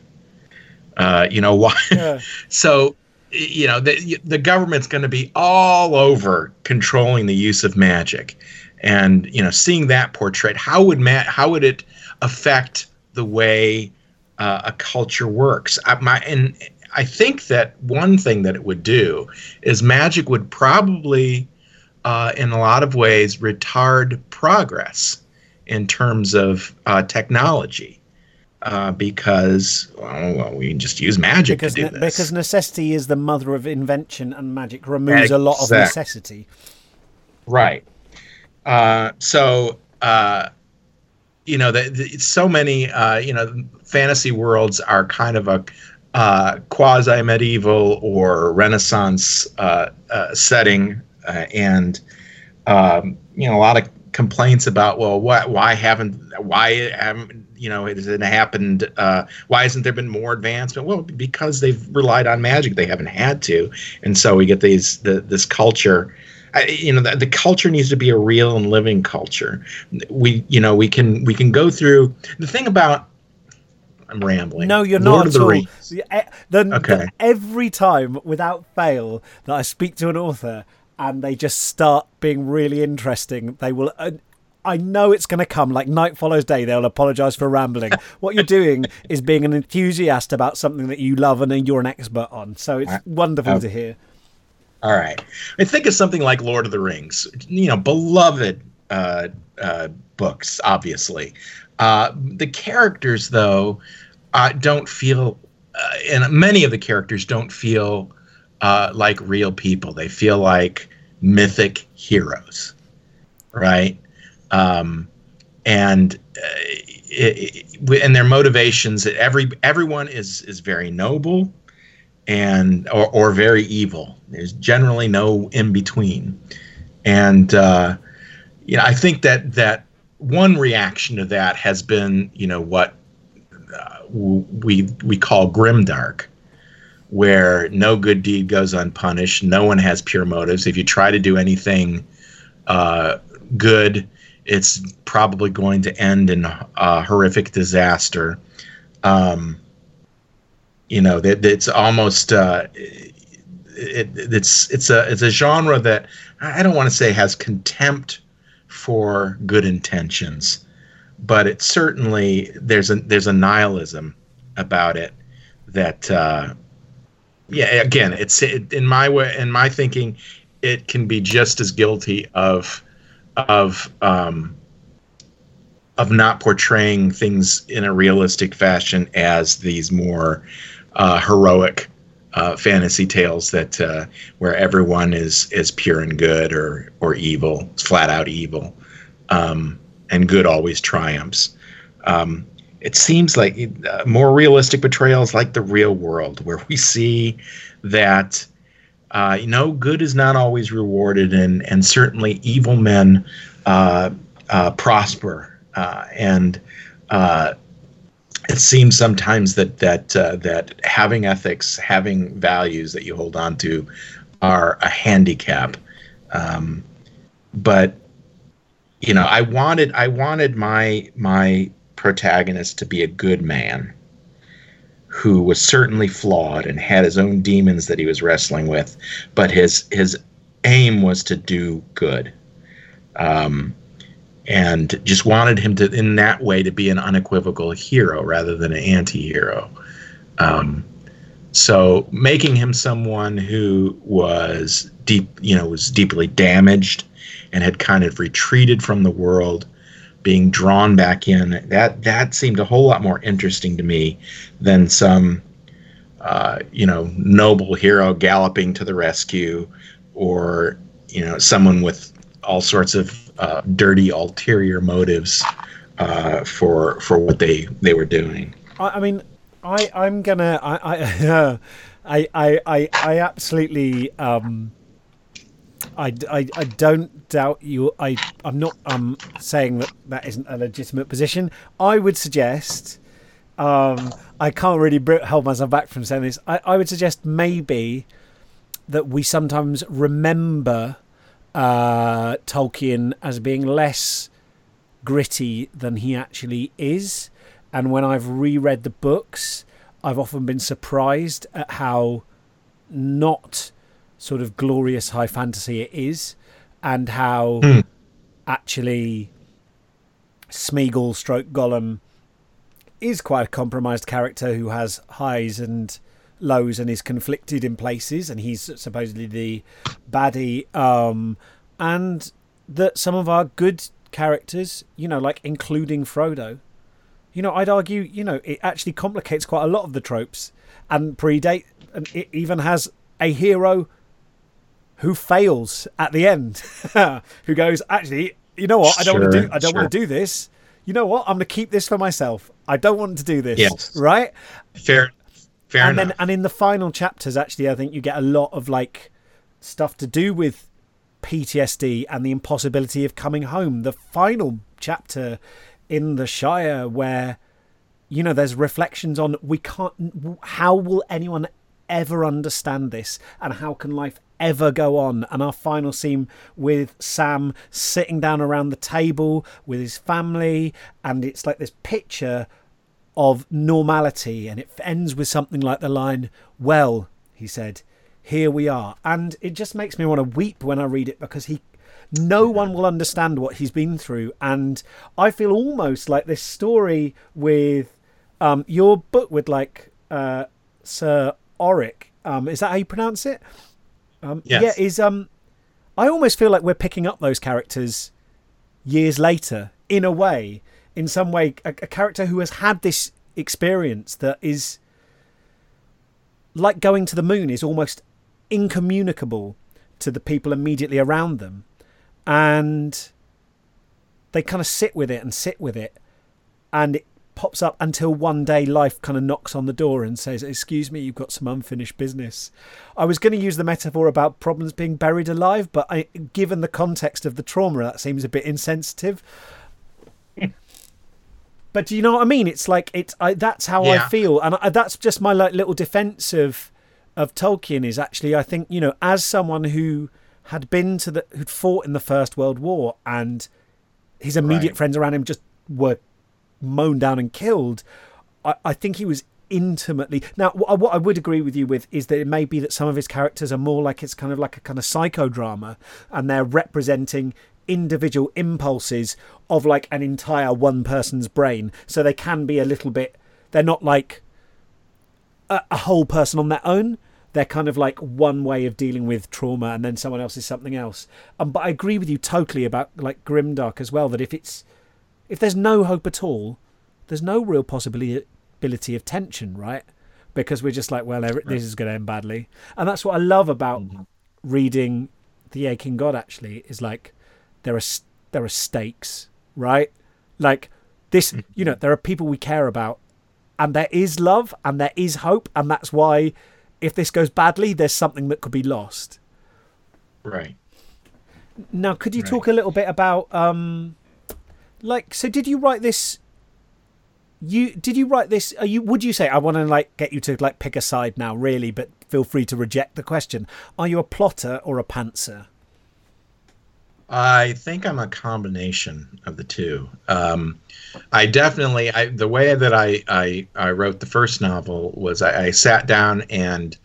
Uh, you know [LAUGHS] why? Yeah. so you know the the government's going to be all over controlling the use of magic and you know seeing that portrait how would ma- how would it affect the way uh, a culture works I, my and I think that one thing that it would do is magic would probably uh, in a lot of ways retard progress in terms of uh, technology uh, because well, we can just use magic because, to do ne- this. Because necessity is the mother of invention, and magic removes exactly. a lot of necessity. Right. Uh, so uh, you know, the, the, so many uh, you know fantasy worlds are kind of a uh, quasi medieval or Renaissance uh, setting, and um, you know a lot of complaints about well, what, why haven't why haven't you know it has it happened? Uh, why hasn't there been more advancement? Well, because they've relied on magic, they haven't had to, and so we get these the, this culture. I, you know, the, the, culture needs to be a real and living culture. We, you know, we can we can go through the thing about. I'm rambling. No, you're Lord not at all. The, the, okay. every time, without fail, that I speak to an author, and they just start being really interesting, they will. Uh, I know it's going to come like night follows day. They'll apologize for rambling. [LAUGHS] what you're doing is being an enthusiast about something that you love and you're an expert on. So it's wonderful to hear. All right. I think of something like Lord of the Rings, you know, beloved uh, uh, books, obviously. Uh, the characters, though, uh, don't feel, uh, and many of the characters don't feel uh, like real people. They feel like mythic heroes, right? Um, and it, it, and their motivations. Every everyone is is very noble, and or or very evil. There's generally no in between, and uh, you know I think that that one reaction to that has been you know what uh, we we call grimdark where no good deed goes unpunished. No one has pure motives. If you try to do anything uh, good it's probably going to end in a horrific disaster. Um, you know that it's almost uh, it, it's it's a it's a genre that I don't want to say has contempt for good intentions, but it certainly there's a there's a nihilism about it that uh, yeah again it's it, in my way in my thinking it can be just as guilty of of um, of not portraying things in a realistic fashion as these more uh, heroic uh, fantasy tales that uh, where everyone is is pure and good or or evil, flat out evil, um, and good always triumphs. Um, it seems like uh, more realistic portrayals like the real world, where we see that uh, you know good is not always rewarded, and and certainly evil men uh, prosper, and it seems sometimes that that uh, that having ethics, having values that you hold on to, are a handicap. Um, but you know, I wanted I wanted my my protagonist to be a good man who was certainly flawed and had his own demons that he was wrestling with, but his his aim was to do good. Um, and just wanted him to, in that way, to be an unequivocal hero rather than an anti-hero. Um, so making him someone who was deep, you know, was deeply damaged and had kind of retreated from the world, being drawn back in, that that seemed a whole lot more interesting to me than some, uh, you know, noble hero galloping to the rescue, or you know, someone with all sorts of uh, dirty ulterior motives uh, for for what they they were doing. I, I mean, I I'm gonna I I [LAUGHS] I, I, I I absolutely um. I, I, I don't doubt you. I I'm not um saying that that isn't a legitimate position. I would suggest, um, I can't really hold myself back from saying this. I, I would suggest maybe that we sometimes remember uh, Tolkien as being less gritty than he actually is. And when I've reread the books, I've often been surprised at how not sort of glorious high fantasy it is, and how mm. actually Smeagol stroke Gollum is quite a compromised character who has highs and lows and is conflicted in places, and he's supposedly the baddie. Um, and that some of our good characters, you know, like including Frodo, you know, I'd argue, you know, it actually complicates quite a lot of the tropes and predate, and it even has a hero who fails at the end, [LAUGHS] who goes, actually, you know what, I don't sure, want to do, I don't sure. want to do this. You know what, I'm going to keep this for myself. I don't want to do this. Yes. Right. Fair. Fair and enough. then and in the final chapters, actually, I think you get a lot of like stuff to do with PTSD and the impossibility of coming home. The final chapter in the Shire, where you know there's reflections on we can't. How will anyone ever understand this, and how can life ever go on? And our final scene with Sam sitting down around the table with his family, and it's like this picture of normality, and it ends with something like the line, Well, he said, here we are, and it just makes me want to weep when I read it because he no one will understand what he's been through. And I feel almost like this story with um, your book with like uh, Sir Auric. Um, is that how you pronounce it? Um, yes. Yeah, is um, I almost feel like we're picking up those characters years later in a way, in some way, a, a character who has had this experience that is like going to the moon is almost incommunicable to the people immediately around them and they kind of sit with it and sit with it and it pops up until one day life kind of knocks on the door and says excuse me you've got some unfinished business i was going to use the metaphor about problems being buried alive but I, given the context of the trauma that seems a bit insensitive [LAUGHS] but do you know what i mean it's like it's I, that's how Yeah. i feel and I, that's just my like little defense of of tolkien is actually i think you know as someone who had been to the who'd fought in the First World War and his immediate Right. friends around him just were mown down and killed. I, I think he was intimately now. What, what I would agree with you with is that it may be that some of his characters are more like it's kind of like a kind of psychodrama, and they're representing individual impulses of like an entire one person's brain. So they can be a little bit. They're not like a, a whole person on their own. They're kind of like one way of dealing with trauma, and then someone else is something else. Um, but I agree with you totally about like Grimdark as well. That if it's if there's no hope at all, there's no real possibility of tension, right? Because we're just like, well, this is going to end badly, and that's what I love about reading the Aching God. Actually, is like there are there are stakes, right? Like this, you know, there are people we care about, and there is love and there is hope, and that's why if this goes badly, there's something that could be lost. Right. Now, could you Right. talk a little bit about um like so did you write this you did you write this are you would you say I want to like get you to like pick a side now really but feel free to reject the question. Are you a plotter or a pantser? I think I'm a combination of the two. Um, I definitely, I, the way that I, I, I wrote the first novel was I, I sat down and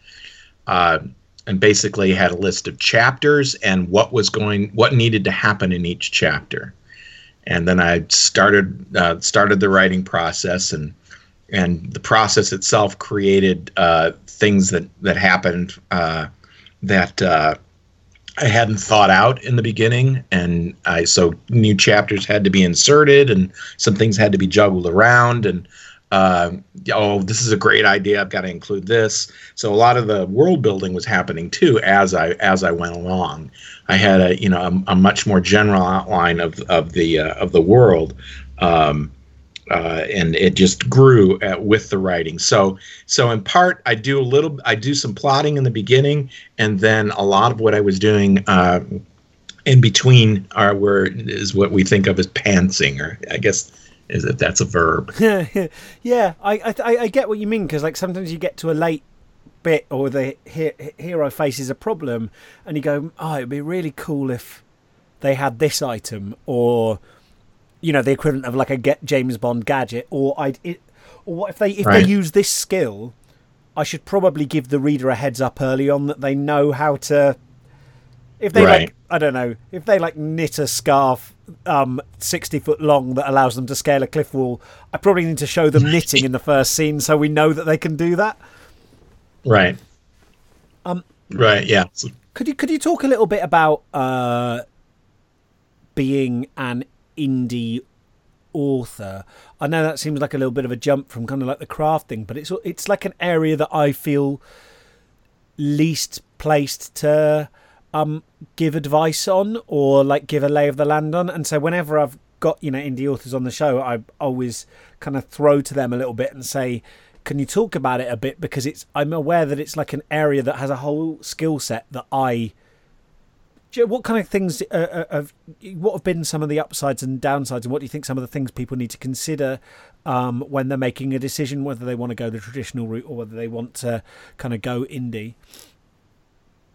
uh, and basically had a list of chapters and what was going, what needed to happen in each chapter, and then I started uh, started the writing process and and the process itself created uh, things that that happened uh, that. Uh, I hadn't thought out in the beginning, and I so new chapters had to be inserted, and some things had to be juggled around, and um, oh, this is a great idea. I've got to include this. So a lot of the world building was happening too as I as I went along. I had a you know a, a much more general outline of of the uh, of the world. Um, uh, and it just grew uh, with the writing. So, so in part, I do a little, I do some plotting in the beginning, and then a lot of what I was doing uh, in between are where is what we think of as pantsing, or I guess is if that's a verb. [LAUGHS] yeah, I, I I get what you mean because like sometimes you get to a late bit or the he- hero faces a problem and you go, oh, it'd be really cool if they had this item or you know the equivalent of like a get James Bond gadget or I it or what if they if Right. they use this skill, I should probably give the reader a heads up early on that they know how to. If they Right. like, I don't know, if they like knit a scarf um, sixty foot long that allows them to scale a cliff wall, I probably need to show them knitting in the first scene so we know that they can do that. Right. Um, Right. Yeah. Could you could you talk a little bit about uh, being an indie author? I know that seems like a little bit of a jump from kind of like the crafting, but it's it's like an area that I feel least placed to um, give advice on or like give a lay of the land on. And so whenever I've got you know indie authors on the show, I always kind of throw to them a little bit and say, "Can you talk about it a bit?" Because it's I'm aware that it's like an area that has a whole skill set that I. What kind of things uh, uh, have what have been some of the upsides and downsides, and what do you think some of the things people need to consider um, when they're making a decision whether they want to go the traditional route or whether they want to kind of go indie?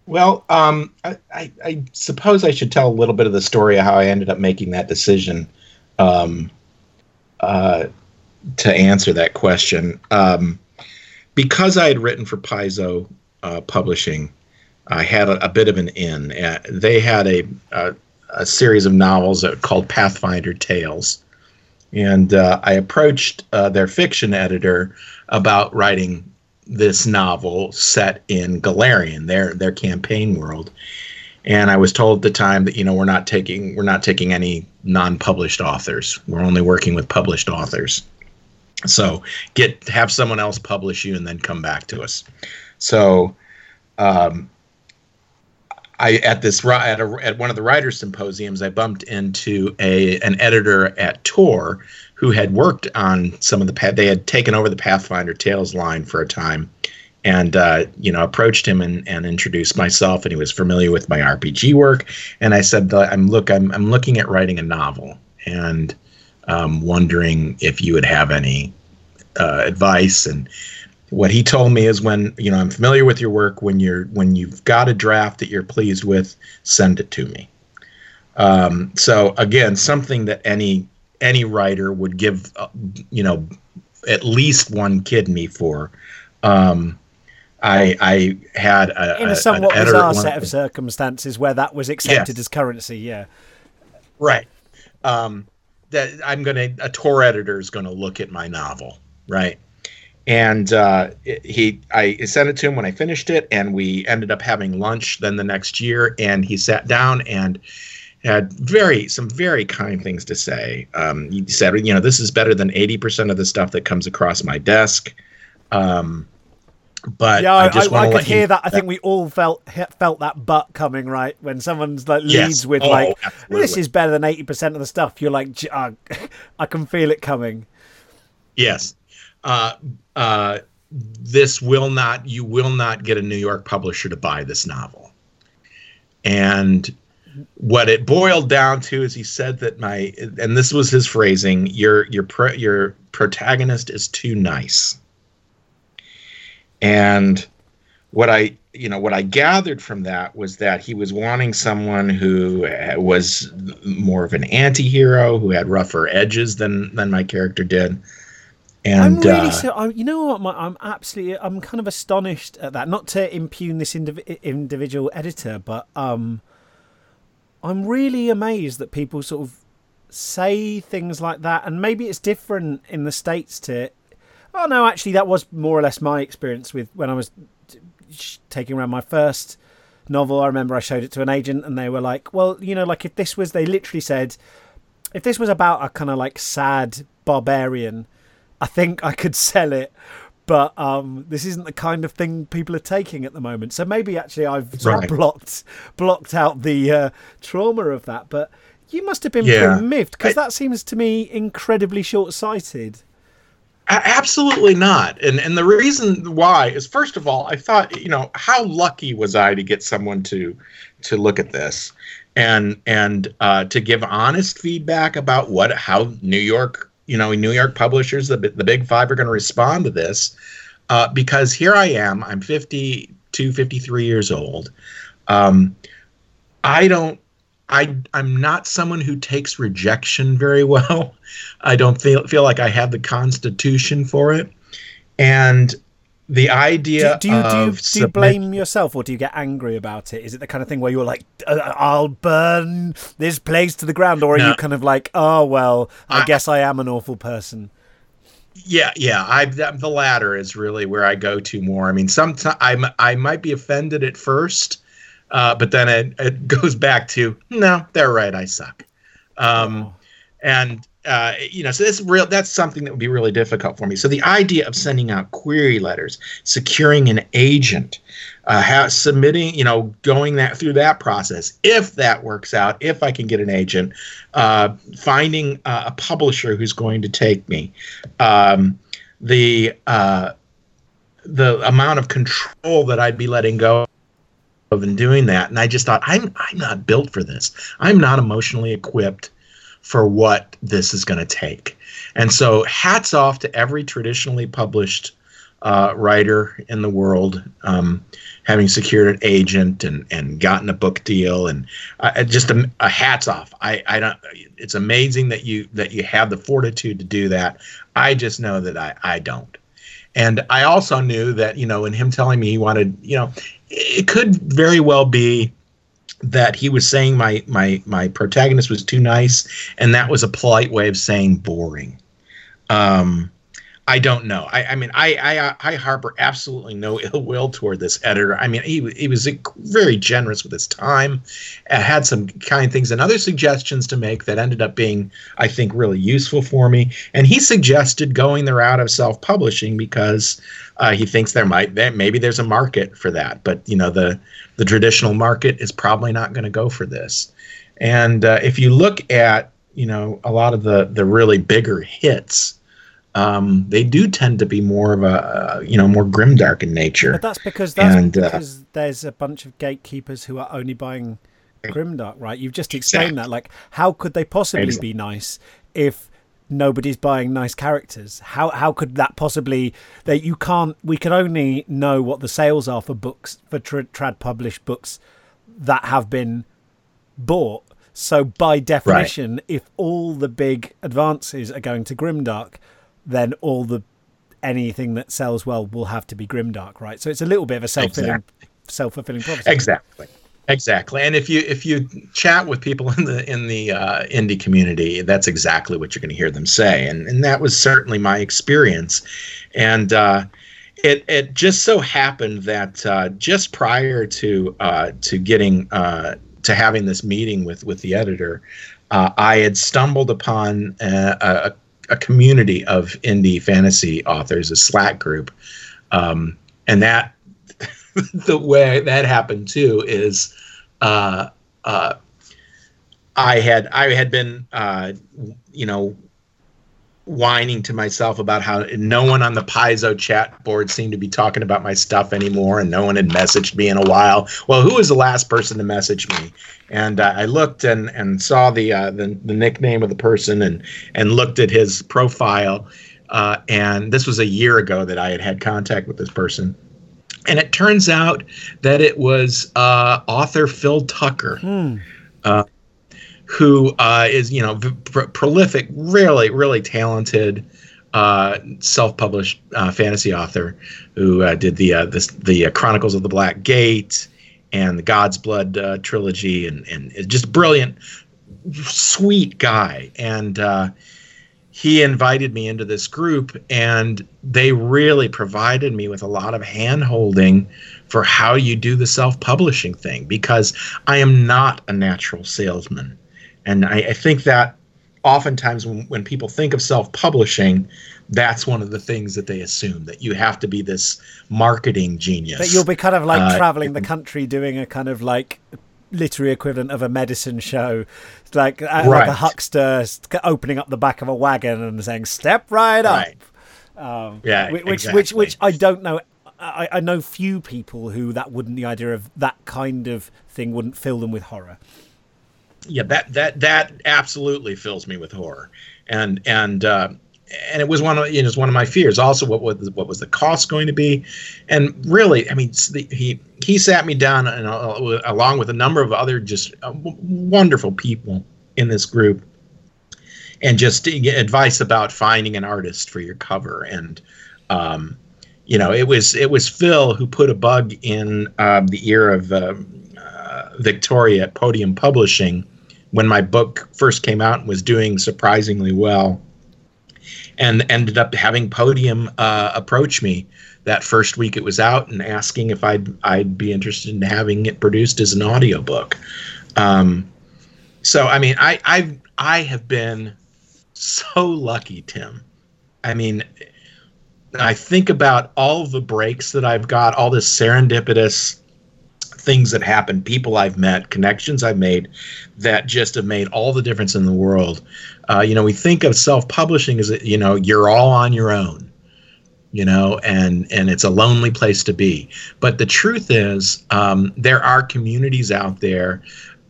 Well, um, I, I, I suppose I should tell a little bit of the story of how I ended up making that decision um, uh, to answer that question. Um, because I had written for Paizo uh, Publishing, I had a, a bit of an in. Uh, they had a, a, a series of novels called Pathfinder Tales, and uh, I approached uh, their fiction editor about writing this novel set in Golarion, their their campaign world. And I was told at the time that you know we're not taking we're not taking any non-published authors. We're only working with published authors. So get have someone else publish you and then come back to us. So um, I at this at a, at one of the writers symposiums I bumped into a an editor at Tor who had worked on some of the they had taken over the Pathfinder Tales line for a time and uh, you know approached him and, and introduced myself and he was familiar with my RPG work. And I said I'm look I'm I'm looking at writing a novel and um, wondering if you would have any uh, advice. And what he told me is when you know I'm familiar with your work. When you're when you've got a draft that you're pleased with send it to me. Um, so again something that any any writer would give uh, you know at least one kidney for um, I I had a, in a somewhat bizarre set of circumstances where that was accepted yes. as currency. Yeah, right. Um, that I'm gonna a Tor editor is gonna look at my novel, right? And uh, he, I sent it to him when I finished it, and we ended up having lunch then the next year. And he sat down and had very some very kind things to say. Um, he said, you know, this is better than eighty percent of the stuff that comes across my desk. Um, but yeah, I, I, I, I could hear that. I think we all felt felt that butt coming right when someone's like leads yes. with oh, like, absolutely. "This is better than eighty percent of the stuff." You're like, uh, [LAUGHS] I can feel it coming. Yes, uh, uh, this will not. You will not get a New York publisher to buy this novel. And what it boiled down to is he said that my and this was his phrasing. Your your pro, your protagonist is too nice and what I, you know, what I gathered from that was that he was wanting someone who was more of an anti-hero, who had rougher edges than than my character did. And I'm really uh, so. I, you know what? My, I'm absolutely. I'm kind of astonished at that. Not to impugn this indiv- individual editor, but um, I'm really amazed that people sort of say things like that. And maybe it's different in the states to Oh no, actually, that was more or less my experience with when I was taking around my first novel. I remember I showed it to an agent, and they were like, "Well, you know, like if this was," they literally said, "If this was about a kind of like sad barbarian, I think I could [LAUGHS] sell it." But um, this isn't the kind of thing people are taking at the moment. So maybe actually I've right. [LAUGHS] blocked blocked out the uh, trauma of that. But you must have been yeah. miffed because that seems to me incredibly short sighted. Absolutely not. And and the reason why is first of all, I thought, you know, how lucky was I to get someone to to look at this and and uh, to give honest feedback about what how New York, you know, in New York publishers, the the big five are going to respond to this. Uh, because here I am, I'm 52, 53 years old. Um, I don't I I'm not someone who takes rejection very well. [LAUGHS] I don't feel feel like I have the constitution for it, and the idea do, do you, do you, do you blame yourself or do you get angry about it? Is it the kind of thing where you're like, uh, "I'll burn this place to the ground," or are no. you kind of like, "Oh well, I, I guess I am an awful person." Yeah, yeah. I the latter is really where I go to more. I mean, sometimes I I might be offended at first uh, but then it, it [LAUGHS] goes back to no, they're right. I suck. Um, oh. And uh, you know, so that's real. That's something that would be really difficult for me. So the idea of sending out query letters, securing an agent, uh, submitting, you know, going that through that process. If that works out, if I can get an agent, uh, finding uh, a publisher who's going to take me, um, the uh, the amount of control that I'd be letting go of in doing that. And I just thought, I'm I'm not built for this. I'm not emotionally equipped for what this is going to take. And so, hats off to every traditionally published uh, writer in the world, um, having secured an agent and, and gotten a book deal, and uh, just a, a, hats off. I, I don't. It's amazing that you that you have the fortitude to do that. I just know that I I don't. And I also knew that, you know, in him telling me he wanted, you know, it could very well be that he was saying my my my protagonist was too nice, and that was a polite way of saying boring. Um, I don't know. I, I mean, I, I I harbor absolutely no ill will toward this editor. I mean, he he was very generous with his time, uh, had some kind things and other suggestions to make that ended up being, I think, really useful for me. And he suggested going the route of self-publishing because uh, he thinks there might maybe there's a market for that. But you know, the the traditional market is probably not going to go for this. And uh, if you look at you know a lot of the the really bigger hits um, they do tend to be more of a uh, you know more grimdark in nature. But that's because that's and, uh, because uh, there's a bunch of gatekeepers who are only buying grimdark, right? You've just explained exactly. that. Like, how could they possibly exactly. be nice if nobody's buying nice characters? How how could that possibly that you can't? We can only know what the sales are for books for trad published books that have been bought. So by definition, right. if all the big advances are going to grimdark then all the anything that sells well will have to be grimdark, right? So it's a little bit of a self exactly. self fulfilling prophecy. Exactly. Exactly, and if you if you chat with people in the in the uh, indie community, that's exactly what you're going to hear them say, and and that was certainly my experience, and uh, it it just so happened that uh, just prior to uh, to getting uh, to having this meeting with with the editor, uh, I had stumbled upon a, a a community of indie fantasy authors, a Slack group, um, and that [LAUGHS] the way that happened too is uh, uh, I had I had been uh, you know whining to myself about how no one on the Paizo chat board seemed to be talking about my stuff anymore, and no one had messaged me in a while. Well, who was the last person to message me? And uh, I looked and and saw the, uh, the the nickname of the person and and looked at his profile. Uh, and this was a year ago that I had had contact with this person. And it turns out that it was uh, author Phil Tucker. Hmm uh, who uh, is you know pr- prolific, really really talented uh, self-published uh, fantasy author who uh, did the uh, this, the uh, Chronicles of the Black Gate and the Godsblood trilogy, and and just brilliant, sweet guy, and he invited me into this group, and they really provided me with a lot of hand holding for how you do the self-publishing thing because I am not a natural salesman. And I, I think that oftentimes when, when people think of self-publishing, that's one of the things that they assume that you have to be this marketing genius. That you'll be kind of like uh, traveling the country doing a kind of like literary equivalent of a medicine show, like uh, right. like a huckster opening up the back of a wagon and saying "Step right up." Right. Um, yeah, which, exactly. which which I don't know. I, I know few people who that wouldn't the idea of that kind of thing wouldn't fill them with horror yeah, that that that absolutely fills me with horror, and and uh, and it was one of you know, it was one of my fears. Also, what was what was the cost going to be? And really, I mean, he he sat me down and uh, along with a number of other just uh, wonderful people in this group, and just advice about finding an artist for your cover. And um, you know, it was it was Phil who put a bug in uh, the ear of. Um, uh, Victoria at Podium Publishing when my book first came out and was doing surprisingly well, and ended up having Podium uh, approach me that first week it was out and asking if I'd I'd be interested in having it produced as an audiobook. Um, so I mean, I I I have been so lucky, Tim. I mean, I think about all the breaks that I've got, all this serendipitous things that happen, people I've met, connections I've made that just have made all the difference in the world. Uh, you know, we think of self-publishing as you know you're all on your own, you know, and and it's a lonely place to be. But the truth is, um, there are communities out there,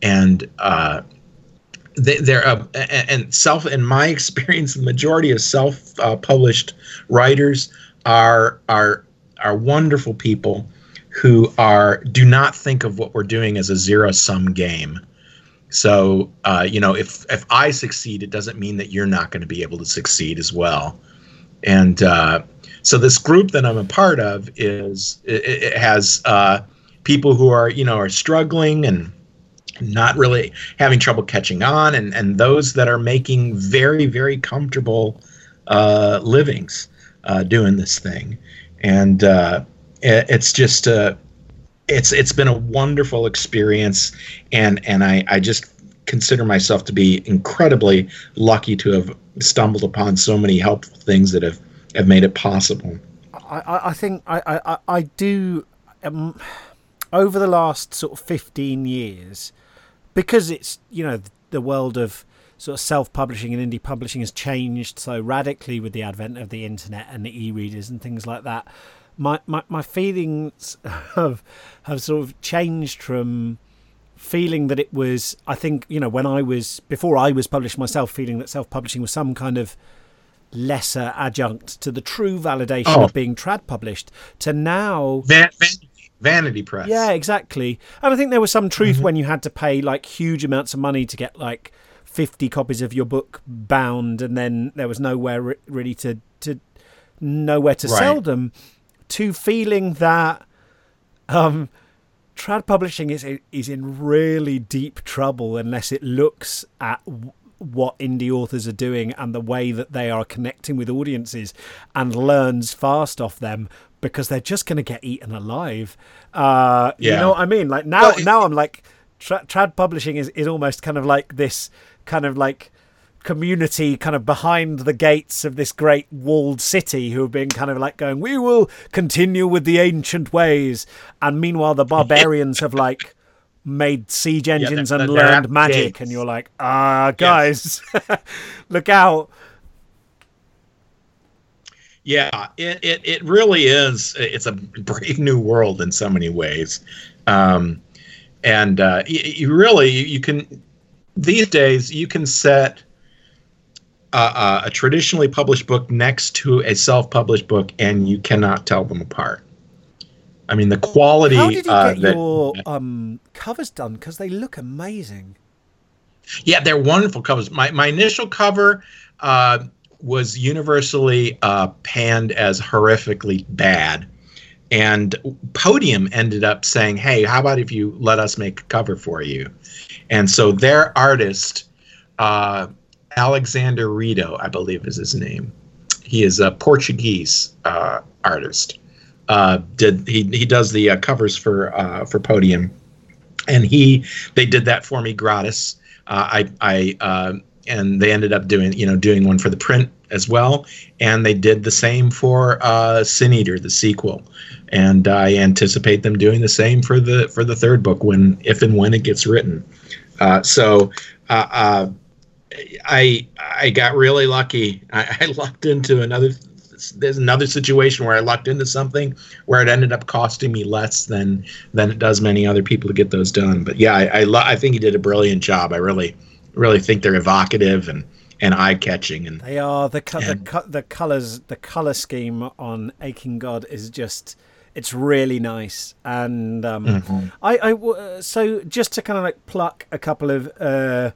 and uh, they, are uh, and self. In my [LAUGHS] experience, the majority of self-published writers are are are wonderful people who are do not think of what we're doing as a zero sum game. So uh, you know, if if I succeed, it doesn't mean that you're not going to be able to succeed as well. And uh, so this group that I'm a part of is it, it has uh, people who are you know are struggling and not really having trouble catching on, and and those that are making very very comfortable uh, livings uh, doing this thing, and uh, it's just uh, it's it's been a wonderful experience, and and I I just consider myself to be incredibly lucky to have stumbled upon so many helpful things that have have made it possible. I, I think I, I, I do um, over the last sort of 15 years because it's you know the world of sort of self-publishing and indie publishing has changed so radically with the advent of the internet and the e-readers and things like that my my, my feelings have have sort of changed from feeling that it was i think you know when i was before i was published myself feeling that self-publishing was some kind of lesser adjunct to the true validation oh. of being trad published to now Van- vanity, vanity press yeah exactly and i think there was some truth mm-hmm. when you had to pay like huge amounts of money to get like 50 copies of your book bound and then there was nowhere re- really to to nowhere to right. sell them to feeling that um trad publishing is is in really deep trouble unless it looks at what indie authors are doing and the way that they are connecting with audiences and learns fast off them because they're just going to get eaten alive. Uh, yeah. You know what I mean? Like now, well, now I'm like, tra- trad publishing is, is almost kind of like this kind of like community kind of behind the gates of this great walled city who have been kind of like going, we will continue with the ancient ways. And meanwhile, the barbarians have like made siege engines yeah, they're, and they're learned magic, gates. and you're like, ah, guys, yeah. [LAUGHS] look out. Yeah, it, it, it really is. It's a brave new world in so many ways. Um, and uh, you, you, really, you can, these days, you can set a, a traditionally published book next to a self published book and you cannot tell them apart. I mean, the quality. How did you uh, get that, your um, covers done? Because they look amazing. Yeah, they're wonderful covers. My my initial cover uh, was universally uh, panned as horrifically bad, and Podium ended up saying, "Hey, how about if you let us make a cover for you?" And so their artist, uh, Alexander Rito, I believe is his name. He is a Portuguese uh, artist uh, did he he does the uh, covers for uh, for Podium, and he they did that for me gratis. Uh, I I uh, and they ended up doing you know doing one for the print as well, and they did the same for uh, Sin Eater the sequel, and I anticipate them doing the same for the for the third book when if and when it gets written. Uh, so. I I got really lucky. I, [LAUGHS] I lucked into another there's another situation where I lucked into something where it ended up costing me less than than it does many other people to get those done. But yeah, I I, lo- I think he did a brilliant job. I really really think they're evocative and and eye catching and they are the co- and, the, co- the colors the color scheme on Aching God is just it's really nice and um, mm-hmm. I, I so just to kind of like pluck a couple of uh,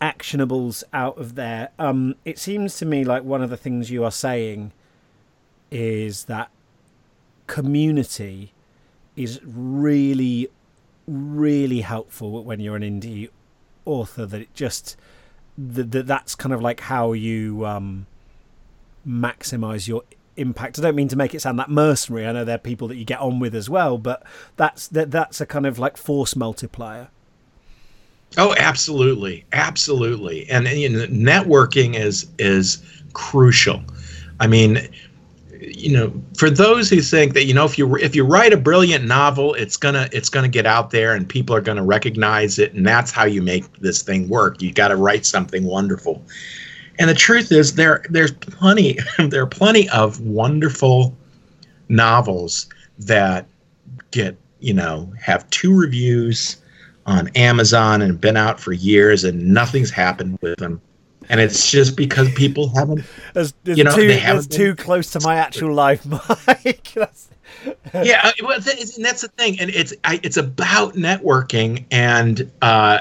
actionables out of there. Um, it seems to me like one of the things you are saying is that community is really, really helpful when you're an indie author. That it just that that's kind of like how you um, maximize your impact. I don't mean to make it sound that mercenary. I know there are people that you get on with as well, but that's that that's a kind of like force multiplier. Oh, absolutely, absolutely, and, and you know, networking is is crucial. I mean, you know, for those who think that you know if you if you write a brilliant novel, it's gonna it's gonna get out there and people are gonna recognize it, and that's how you make this thing work. You got to write something wonderful. And the truth is, there there's plenty [LAUGHS] there are plenty of wonderful novels that get you know have two reviews on Amazon and been out for years and nothing's happened with them. And it's just because people haven't, it's you know, too, they haven't too close to my actual life, [LAUGHS] Mike. yeah, uh, well, and that's the thing, and it's I, it's about networking and uh,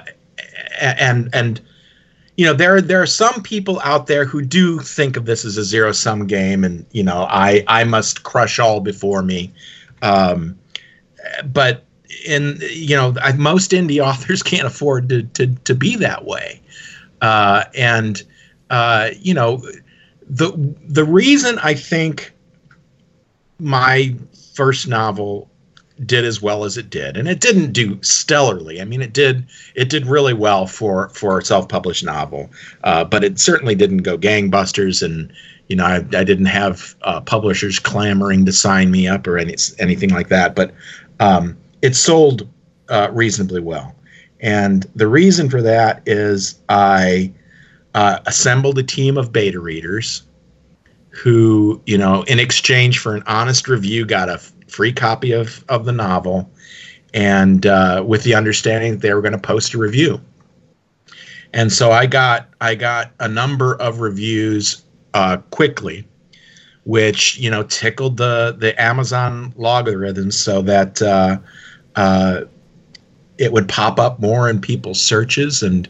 and and you know there there are some people out there who do think of this as a zero sum game, and you know I I must crush all before me, um, but and you know I, most indie [LAUGHS] authors can't afford to to to be that way, uh, and uh, you know the the reason I think my first novel did as well as it did and it didn't do stellarly. I mean it did it did really well for for a self-published novel uh, but it certainly didn't go gangbusters. And you know i, I didn't have uh, publishers clamoring to sign me up or any, anything like that. But um, it sold uh, reasonably well and the reason for that is i uh, assembled a team of beta readers who you know in exchange for an honest review got a free copy of of the novel, and uh, with the understanding that they were going to post a review. And so I got I got a number of reviews uh, quickly, which you know tickled the the Amazon logarithms so that uh, it would pop up more in people's searches and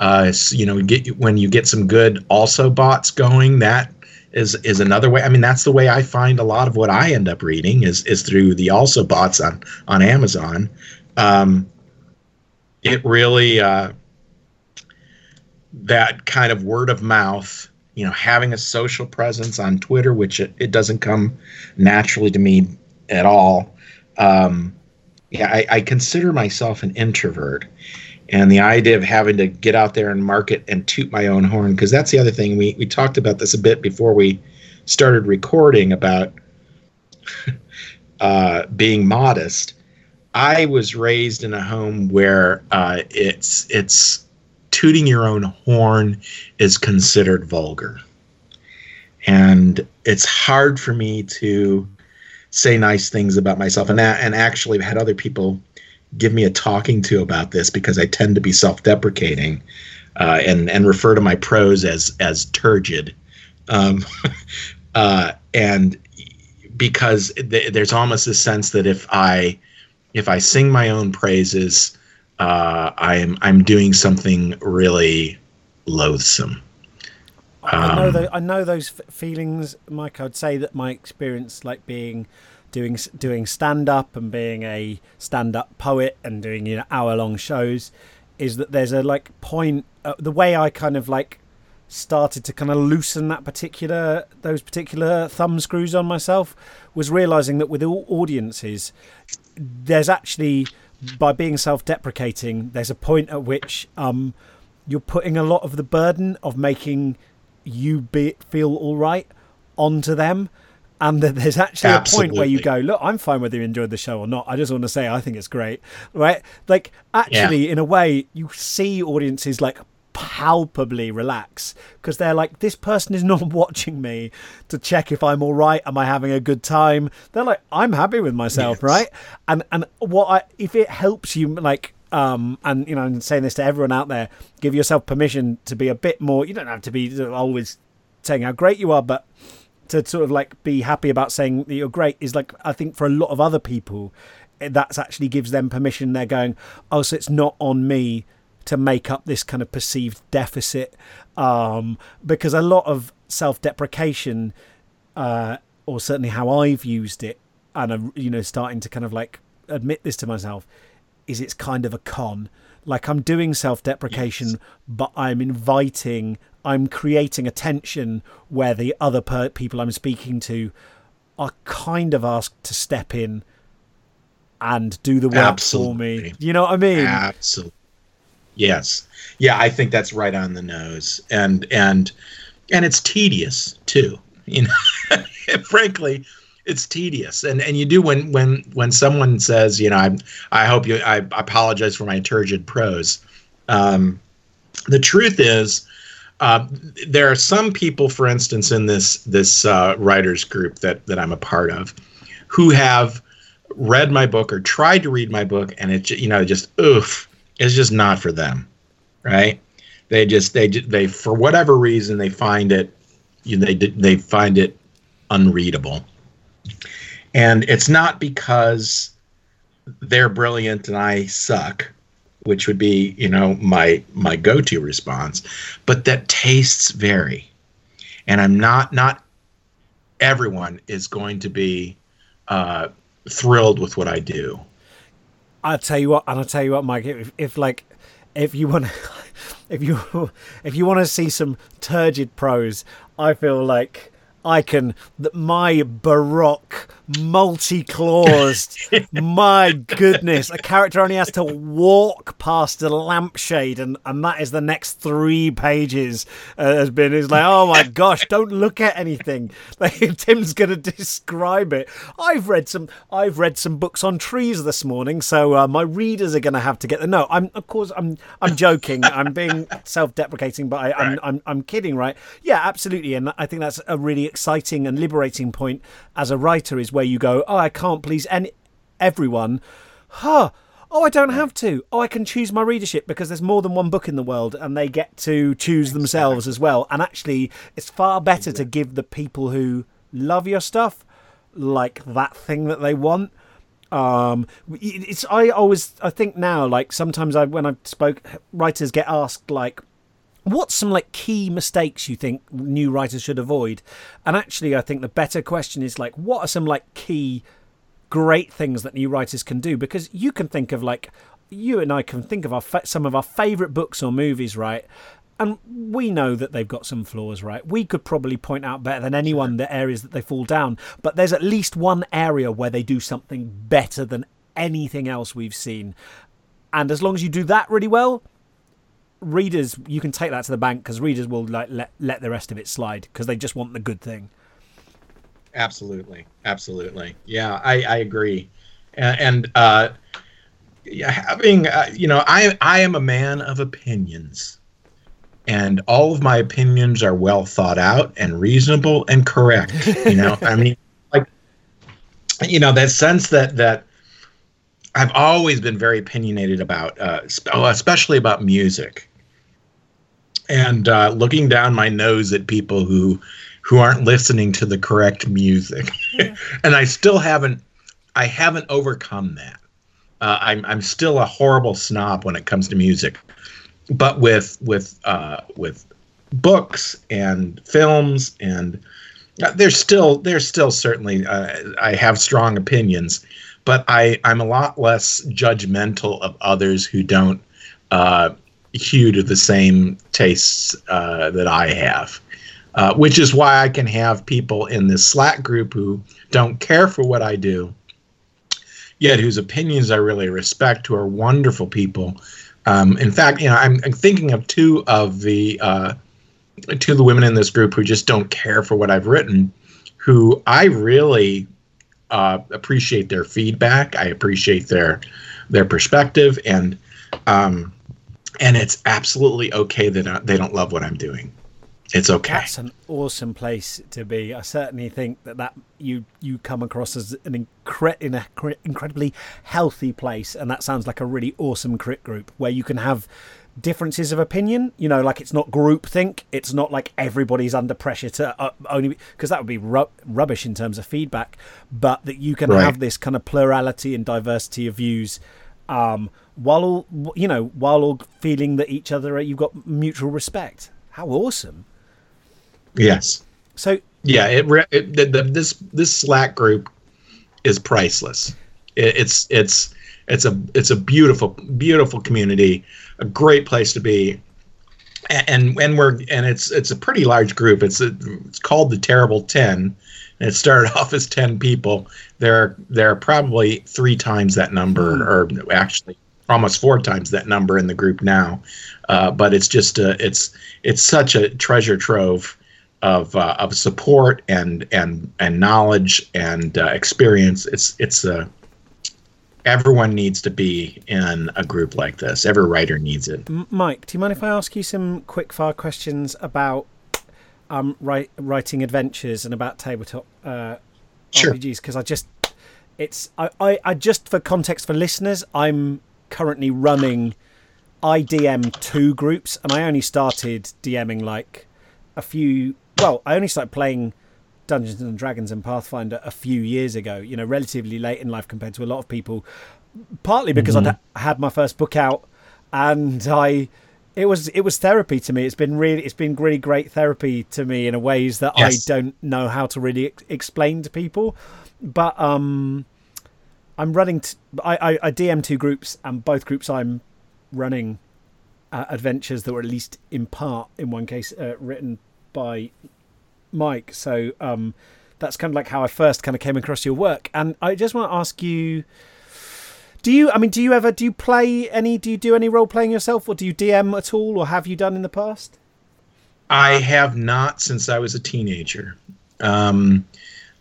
uh, you know get when you get some good also bots going that is is another way. I mean, that's the way I find a lot of what I end up reading is is through the also bots on on Amazon. Um, it really uh, that kind of word of mouth, you know, having a social presence on Twitter, which it, it doesn't come naturally to me at all. Um, yeah, I, I consider myself an introvert, and the idea of having to get out there and market and toot my own horn because that's the other thing. We we talked about this a bit before we started recording about [LAUGHS] uh, being modest. I was raised in a home where uh, it's it's tooting your own horn is considered vulgar. And it's hard for me to say nice things about myself and that and actually had other people give me a talking to about this because I tend to be self-deprecating uh, and and refer to my prose as as turgid, um, [LAUGHS] uh, and because th- there's almost a sense that if I if I sing my own praises, uh, I'm I'm doing something really loathsome. I know, um, I know those feelings, Mike. I'd say that my experience, like being doing doing stand up and being a stand up poet and doing you know hour long shows is that there's a like point uh, the way I kind of like started to kind of loosen that particular those particular thumb screws on myself was realizing that with all audiences there's actually by being self-deprecating there's a point at which um, you're putting a lot of the burden of making you be, feel all right onto them and that there's actually Absolutely. a point where you go, look, I'm fine whether you enjoyed the show or not. I just want to say I think it's great, right? Like actually, yeah. in a way, you see audiences like palpably relax because they're like, this person is [LAUGHS] not watching me to check if I'm all right. Am I having a good time? They're like, I'm happy with myself, yes. right? And and what I if it helps you like um, and you know, I'm saying this to everyone out there, give yourself permission to be a bit more. You don't have to be always saying how great you are, but to sort of like be happy about saying that you're great is like I think for a lot of other people eh, that's actually gives them permission they're going oh so it's not on me to make up this kind of perceived deficit um, because a lot of self-deprecation uh, or certainly how I've used it and I'm you know starting to kind of like admit this to myself is it's kind of a con like I'm doing self-deprecation yes. but I'm inviting I'm creating a tension where the other per- people I'm speaking to are kind of asked to step in and do the work Absolutely. for me. You know what I mean? Absolutely. Yes. Yeah, I think that's right on the nose. And and and it's tedious too. You know, [LAUGHS] frankly, it's tedious. And and you do when when when someone says, you know, I I hope you I apologize for my turgid prose. Um, the truth is uh, there are some people, for instance, in this this uh, writers group that that I'm a part of, who have read my book or tried to read my book, and it you know just oof, it's just not for them, right? They just they they for whatever reason they find it, you know, they they find it unreadable, and it's not because they're brilliant and I suck which would be you know my my go-to response but that tastes vary and i'm not not everyone is going to be uh, thrilled with what i do I'll tell you what, and I'll tell you what, Mike. If, if like, if you want, [LAUGHS] if you if you want to see some turgid prose, I feel like I can that my baroque multi-claused my goodness. A character only has to walk past a lampshade and and that is the next three pages uh, has been is like oh my gosh don't look at anything. [LAUGHS] Like tim's gonna describe it. I've read some i've read some books on trees this morning so uh, my readers are gonna have to get the no i'm of course i'm i'm joking. I'm being self-deprecating but I, I'm. I'm i'm kidding right? Yeah absolutely and i think that's a really exciting and liberating point as a writer is where you go, oh, I can't please any everyone. Huh. Oh, I don't have to. Oh, I can choose my readership because there's more than one book in the world and they get to choose themselves as well. And actually, it's far better to give the people who love your stuff like that thing that they want. Um, it's I always I think now like sometimes I when I spoke writers get asked like what's some like key mistakes you think new writers should avoid? And actually i think the better question is like what are some like key great things that new writers can do? Because you can think of like you and i can think of our fa- some of our favorite books or movies right? And we know that they've got some flaws right? We could probably point out better than anyone the areas that they fall down. But there's at least one area where they do something better than anything else we've seen. And as long as you do that really well readers you can take that to the bank because readers will like let let the rest of it slide because they just want the good thing. Absolutely, absolutely, yeah, I I agree, and, and uh, yeah, having uh, you know, I I am a man of opinions, and all of my opinions are well thought out and reasonable and correct. You know, [LAUGHS] I mean, like, you know, that sense that that I've always been very opinionated about, uh, oh, especially about music, and uh, looking down my nose at people who who aren't listening to the correct music, yeah. [LAUGHS] and I still haven't I haven't overcome that. Uh, I'm I'm still a horrible snob when it comes to music, but with with uh, with books and films and uh, there's still there's still certainly uh, I have strong opinions but I, I'm a lot less judgmental of others who don't uh, hew to the same tastes uh, that I have. Uh, which is why I can have people in this Slack group who don't care for what I do, yet whose opinions I really respect, who are wonderful people. Um, in fact, you know, I'm, I'm, thinking of two of the uh, two of the women in this group who just don't care for what I've written, who I really uh, appreciate their feedback. I appreciate their their perspective, and um, and it's absolutely okay that they don't love what I'm doing. It's okay. That's an awesome place to be. I certainly think that that you you come across as an incre- in a incredibly healthy place, and that sounds like a really awesome crit group where you can have differences of opinion. You know, like it's not group think. It's not like everybody's under pressure to uh, only because that would be ru- rubbish in terms of feedback. But that you can right. have this kind of plurality and diversity of views, um, while all you know, while all feeling that each other you've got mutual respect. How awesome! Yes. So yeah, it, it the, the, this this Slack group is priceless. It, it's it's it's a it's a beautiful beautiful community a great place to be. And and we're and it's it's a pretty large group. It's a, it's called the Terrible Ten, and it started [LAUGHS] off as ten people. There there are probably three times that number, hmm. or actually almost four times that number in the group now. Uh, but it's just a, it's it's such a treasure trove of uh, of support and and and knowledge and uh, experience. It's it's a everyone needs to be in a group like this. Every writer needs it. Mike, do you mind if I ask you some quick fire questions about um, write, writing adventures and about tabletop uh, sure. RPGs? Because I just, it's I, I, I just for context for listeners, I'm currently running IDM two groups, and I only started DMing like a few. Well, I only started playing Dungeons and Dragons and Pathfinder a few years ago, you know, relatively late in life compared to a lot of people, partly because mm-hmm. I had my first book out and I it was it was therapy to me. It's been really it's been really great therapy to me in ways that yes. I don't know how to really ex- explain to people. But um I'm running. T- I, I I DM two groups, and both groups I'm running uh, adventures that were at least in part, in one case, uh, written by Mike. So um, that's kind of like how I first kind of came across your work. And I just want to ask you. Do you? I mean, do you ever do you play any? Do you do any role playing yourself, or do you DM at all, or have you done in the past? I have not since I was a teenager. Um,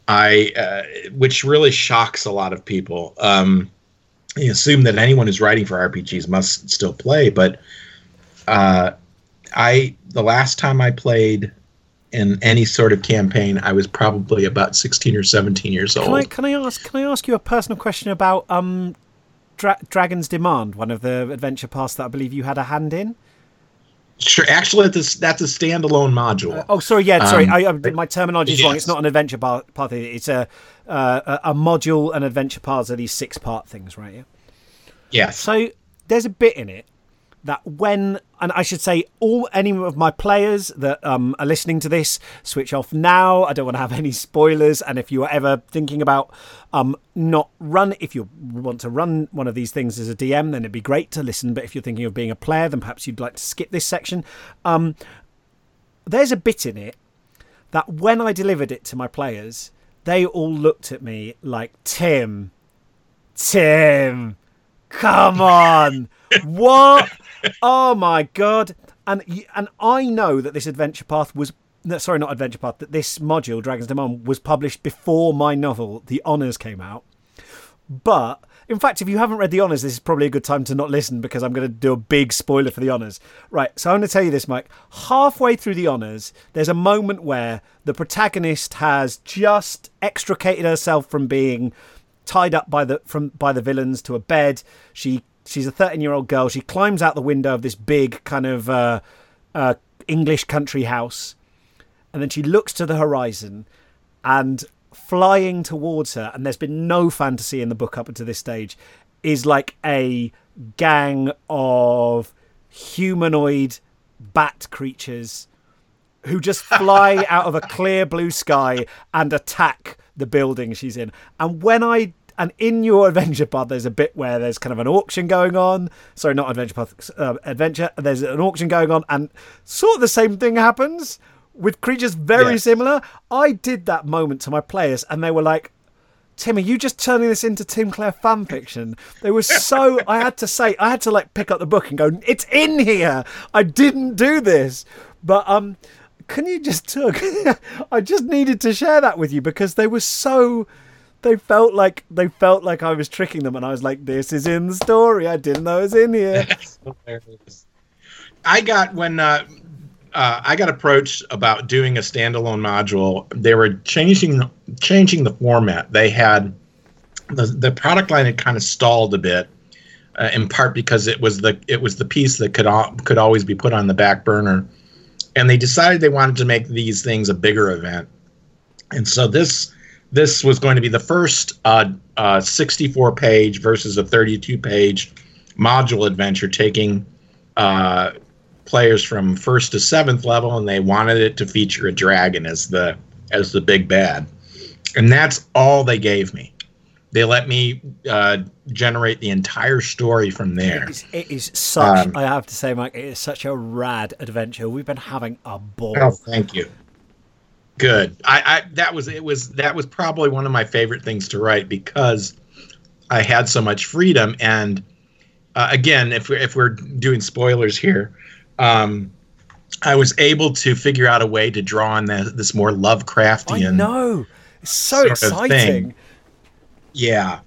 I, uh, which really shocks a lot of people. Um, you assume that anyone who's writing for RPGs must still play, but uh, I the last time I played in any sort of campaign, I was probably about sixteen or seventeen years old. Can I, can I ask? Can I ask you a personal question about um, Dra- Dragon's Demand, one of the adventure paths that I believe you had a hand in? Sure. Actually, that's that's a standalone module. Uh, oh, sorry. Yeah, sorry. Um, I, I, my terminology is wrong. It's not an adventure path. It's a uh, a a module. and adventure paths are these six part things, right? Yeah. yes. So there's a bit in it that when, and I should say, all any of my players that um, are listening to this, switch off now. I don't want to have any spoilers. And if you are ever thinking about um, not run, if you want to run one of these things as a DM, then it'd be great to listen. But if you're thinking of being a player, then perhaps you'd like to skip this section. Um, there's a bit in it that when I delivered it to my players, they all looked at me like Tim, Tim, come on, what? Oh my god! And and I know that this adventure path was no, sorry, not adventure path. That this module, Dragon's Demand, was published before my novel, The Honors, came out. But in fact, if you haven't read the honors, this is probably a good time to not listen because I'm going to do a big spoiler for the honors. Right, so I'm going to tell you this, Mike. Halfway through the honors, there's a moment where the protagonist has just extricated herself from being tied up by the from by the villains to a bed. She she's a 13 year old girl. She climbs out the window of this big kind of uh, uh, English country house, and then she looks to the horizon, and flying towards her, and there's been no fantasy in the book up until this stage, is like a gang of humanoid bat creatures who just fly [LAUGHS] out of a clear blue sky and attack the building she's in. And when I and in your adventure path, there's a bit where there's kind of an auction going on. Sorry, not adventure path, uh, adventure. There's an auction going on, and sort of the same thing happens with creatures very Yes. similar. I did that moment to my players, and they were like, Tim, are you just turning this into Tim Clare fan fiction? They were so. [LAUGHS] I had to say, I had to like pick up the book and go, it's in here. I didn't do this, but um, can you just took? [LAUGHS] I just needed to share that with you because they were so. They felt like they felt like I was tricking them, and I was like, "This is in the story. I didn't know it was in here." [LAUGHS] I got when uh, uh, I got approached about doing a standalone module. They were changing changing the format. They had the the product line had kind of stalled a bit, uh, in part because it was the it was the piece that could could always be put on the back burner, and they decided they wanted to make these things a bigger event, and so this this was going to be the first uh, uh, 64 page versus a 32 page module adventure taking uh, players from first to seventh level, and they wanted it to feature a dragon as the as the big bad, and that's all they gave me. They let me uh, generate the entire story from there. It is, it is such. Um, I have to say, Mike, it is such a rad adventure. We've been having a ball. Oh, thank you. Good. I, I that was it was that was probably one of my favorite things to write because I had so much freedom and uh, again, if we're, if we're doing spoilers here, um, I was able to figure out a way to draw on the, this more Lovecraftian. I know. It's so exciting. Thing. Yeah,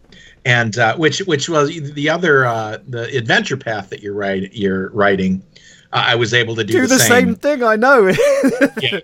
and uh, which which was the other uh, the adventure path that you're write, you're writing. Uh, I was able to do, Do the same thing. I know. [LAUGHS] yeah.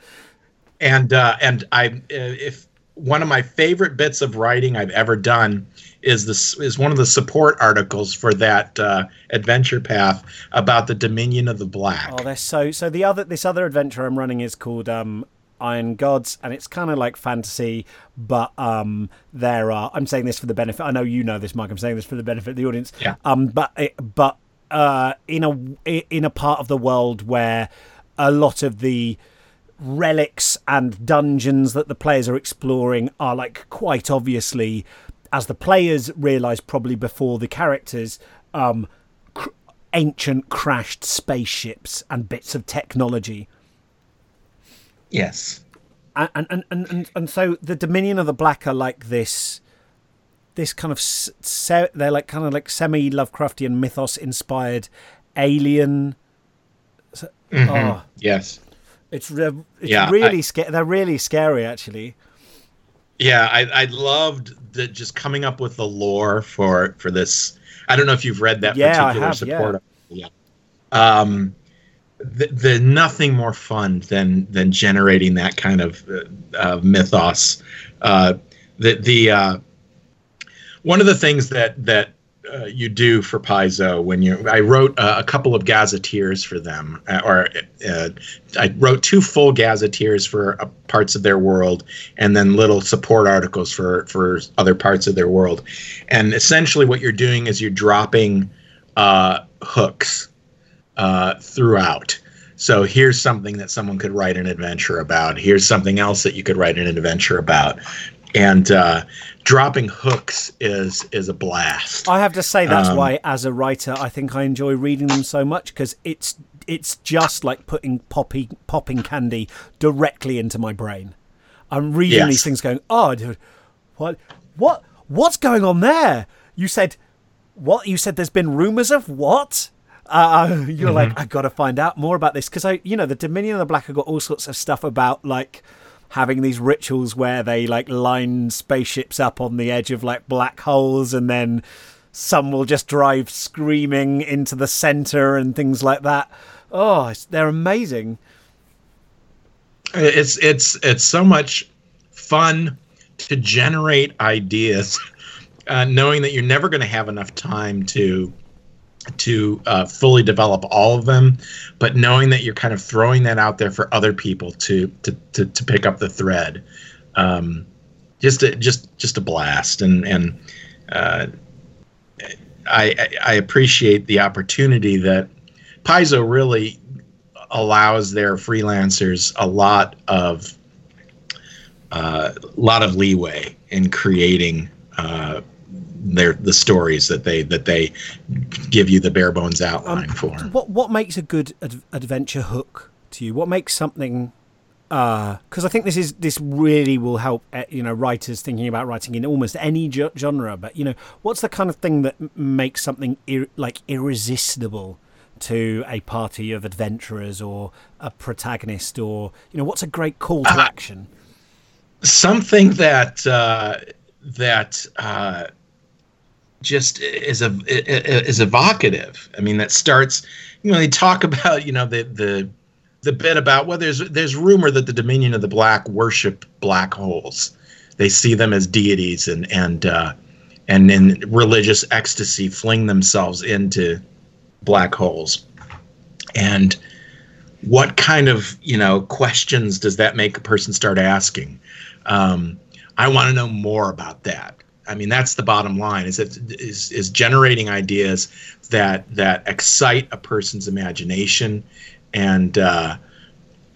And uh, and I uh, if one of my favorite bits of writing I've ever done is this is one of the support articles for that uh, adventure path about the Dominion of the Black. Oh, they're so so. The other this other adventure I'm running is called um, Iron Gods, and it's kind of like fantasy, but um, there are. I'm saying this for the benefit. I know you know this, Mike. I'm saying this for the benefit of the audience. Yeah. Um, but it, but uh, in a in a part of the world where a lot of the relics and dungeons that the players are exploring are like quite obviously as the players realize probably before the characters, um, cr- ancient crashed spaceships and bits of technology. Yes. And and, and, and, and, so the Dominion of the Black are like this this kind of se- they're like kind of like semi Lovecraftian mythos inspired alien. Mm-hmm. Oh, yes, it's re- it's yeah, really scary. They're really scary, actually. Yeah, I I loved the just coming up with the lore for for this. I don't know if you've read that yeah, particular have, support. Yeah. yeah. Um, the, nothing more fun than than generating that kind of uh, uh, mythos. Uh, the the uh, one of the things that that uh, you do for Paizo when you I wrote uh, a couple of gazetteers for them, uh, or uh, I wrote two full gazetteers for uh, parts of their world, and then little support articles for for other parts of their world. And essentially, what you're doing is you're dropping uh, throughout. So here's something that someone could write an adventure about. Here's something else that you could write an adventure about, and uh, dropping hooks is is a blast. I have to say that's um, why, as a writer, I think I enjoy reading them so much because it's it's just like putting poppy popping candy directly into my brain. I'm reading yes. these things, going, "Oh, dude, what what what's going on there?" You said what? You said there's been rumors of what? Uh, you're mm-hmm. like, I got to find out more about this because I, you know, the Dominion of the Black have got all sorts of stuff about like having these rituals where they like line spaceships up on the edge of like black holes and then some will just drive screaming into the center and things like that. Oh, they're amazing. It's it's it's so much fun to generate ideas, [LAUGHS] uh, knowing that you're never going to have enough time to to uh, fully develop all of them, but knowing that you're kind of throwing that out there for other people to to to, to pick up the thread, um, just a, just just a blast, and and uh, I I appreciate the opportunity that Paizo really allows their freelancers a lot of a uh, lot of leeway in creating uh, their the stories that they that they give you the bare bones outline um, for. What what makes a good ad- adventure hook to you? What makes something? Because uh, I think this is this really will help uh, you know writers thinking about writing in almost any jo- genre. But you know, what's the kind of thing that makes something ir- like irresistible? to a party of adventurers or a protagonist or you know what's a great call to uh, action something that uh, that uh, just is a is evocative. I mean, that starts. You know, they talk about you know the the the bit about well, there's there's rumor that the Dominion of the Black worship black holes. They see them as deities and and uh, and in religious ecstasy fling themselves into black holes. And what kind of you know questions does that make a person start asking? Um, I want to know more about that. I mean, that's the bottom line: is that is is generating ideas that that excite a person's imagination, and uh,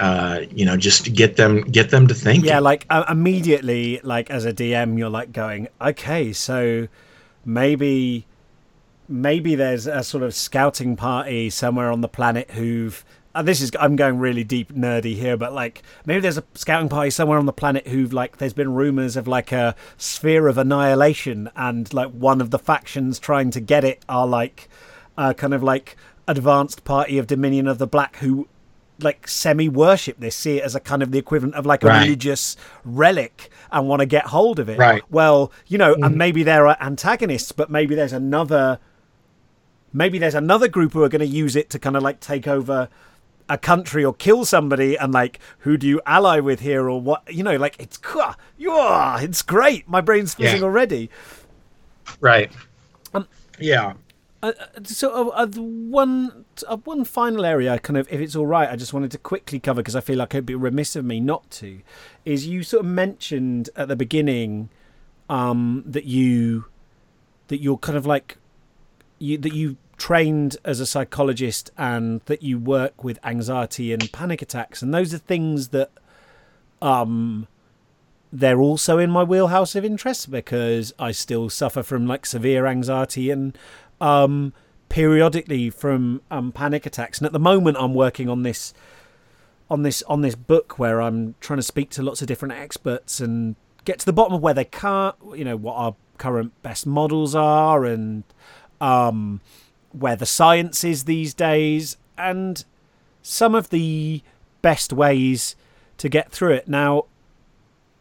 uh, you know, just get them get them to think. Yeah, like uh, immediately, like as a DM, you're like going, okay, so maybe maybe there's a sort of scouting party somewhere on the planet who've uh, this is I'm going really deep nerdy here, but like maybe there's a scouting party somewhere on the planet who've like there's been rumors of like a sphere of annihilation, and like one of the factions trying to get it are like a kind of like advanced party of Dominion of the Black who like semi worship this, see it as a kind of the equivalent of like a right. religious relic and want to get hold of it. Right. Well, you know, mm. and maybe there are antagonists, but maybe there's another maybe there's another group who are going to use it to kind of like take over a country or kill somebody and like who do you ally with here or what you know like it's [LAUGHS] yeah it's great my brain's fizzing yeah. already. Right. Um, yeah. uh, uh so uh, uh, one uh, one final area kind of if it's all right i just wanted to quickly cover because i feel like it'd be remiss of me not to is you sort of mentioned at the beginning um that you that you're kind of like you that you trained as a psychologist and that you work with anxiety and panic attacks and those are things that um they're also in my wheelhouse of interest because I still suffer from like severe anxiety and um, periodically from um, panic attacks. And at the moment, I'm working on this on this on this book where I'm trying to speak to lots of different experts and get to the bottom of where they can't, you know, what our current best models are and um, where the science is these days and some of the best ways to get through it. Now,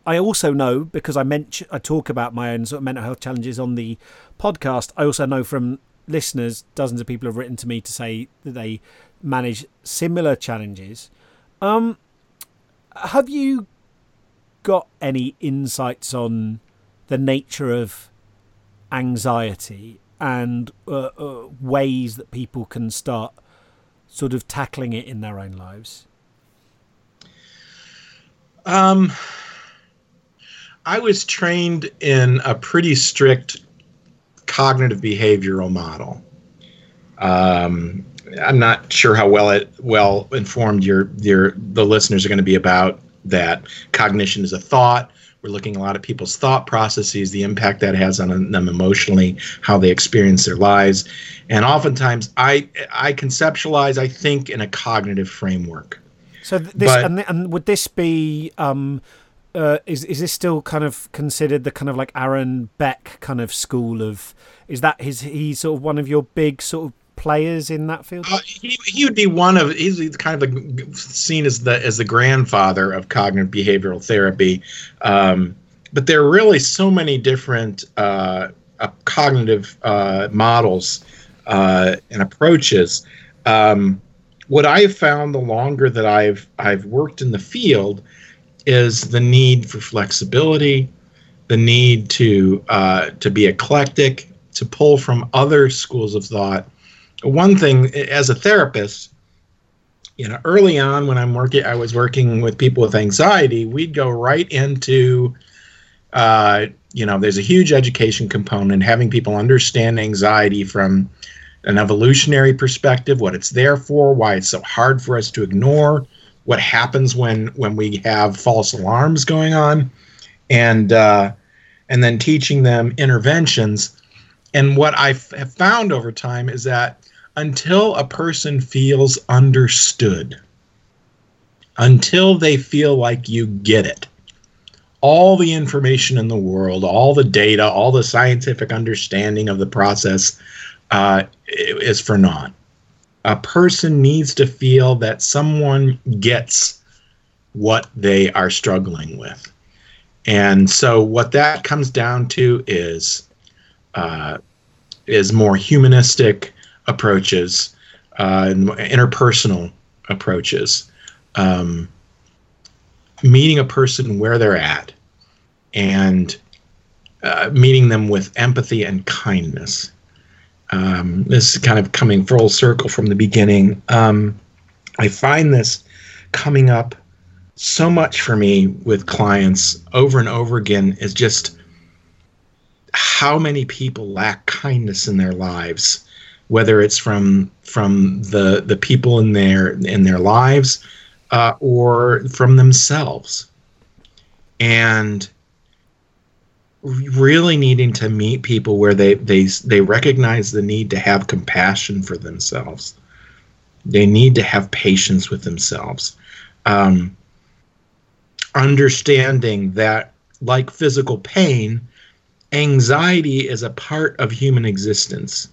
I also know because I mention I talk about my own sort of mental health challenges on the podcast. I also know from listeners, dozens of people have written to me to say that they manage similar challenges. Um, have you got any insights on the nature of anxiety and uh, uh, ways that people can start sort of tackling it in their own lives? Um, I was trained in a pretty strict cognitive behavioral model. Um, I'm not sure how well it well informed your your the listeners are going to be about that. Cognition is a thought. We're looking a lot at people's thought processes, the impact that has on them emotionally, how they experience their lives, and oftentimes I I conceptualize, I think, in a cognitive framework. So this but, and, and would this be um, uh, is is this still kind of considered the kind of like Aaron Beck kind of school of? Is that his? He's sort of one of your big sort of players in that field? Uh, he, he would be one of he's kind of seen as the as the grandfather of cognitive behavioral therapy. Um, but there are really so many different uh, uh, cognitive uh, models uh, and approaches. Um, what I've found the longer that I've I've worked in the field is the need for flexibility, the need to uh, to be eclectic, to pull from other schools of thought. One thing as a therapist, you know, early on when I'm working, I was working with people with anxiety. We'd go right into, uh, you know, there's a huge education component, having people understand anxiety from an evolutionary perspective, what it's there for, why it's so hard for us to ignore, what happens when when we have false alarms going on, and uh, and then teaching them interventions. And what I have found over time is that until a person feels understood, until they feel like you get it, all the information in the world, all the data, all the scientific understanding of the process uh, is for naught a person needs to feel that someone gets what they are struggling with. And so, what that comes down to is uh, is more humanistic approaches, uh, interpersonal approaches, um, meeting a person where they're at, and uh, meeting them with empathy and kindness um, this is kind of coming full circle from the beginning. Um, I find this coming up so much for me with clients over and over again is just how many people lack kindness in their lives whether it's from from the the people in their in their lives uh, or from themselves and really needing to meet people where they they they recognize the need to have compassion for themselves. They need to have patience with themselves. Um, understanding that, like physical pain, anxiety is a part of human existence.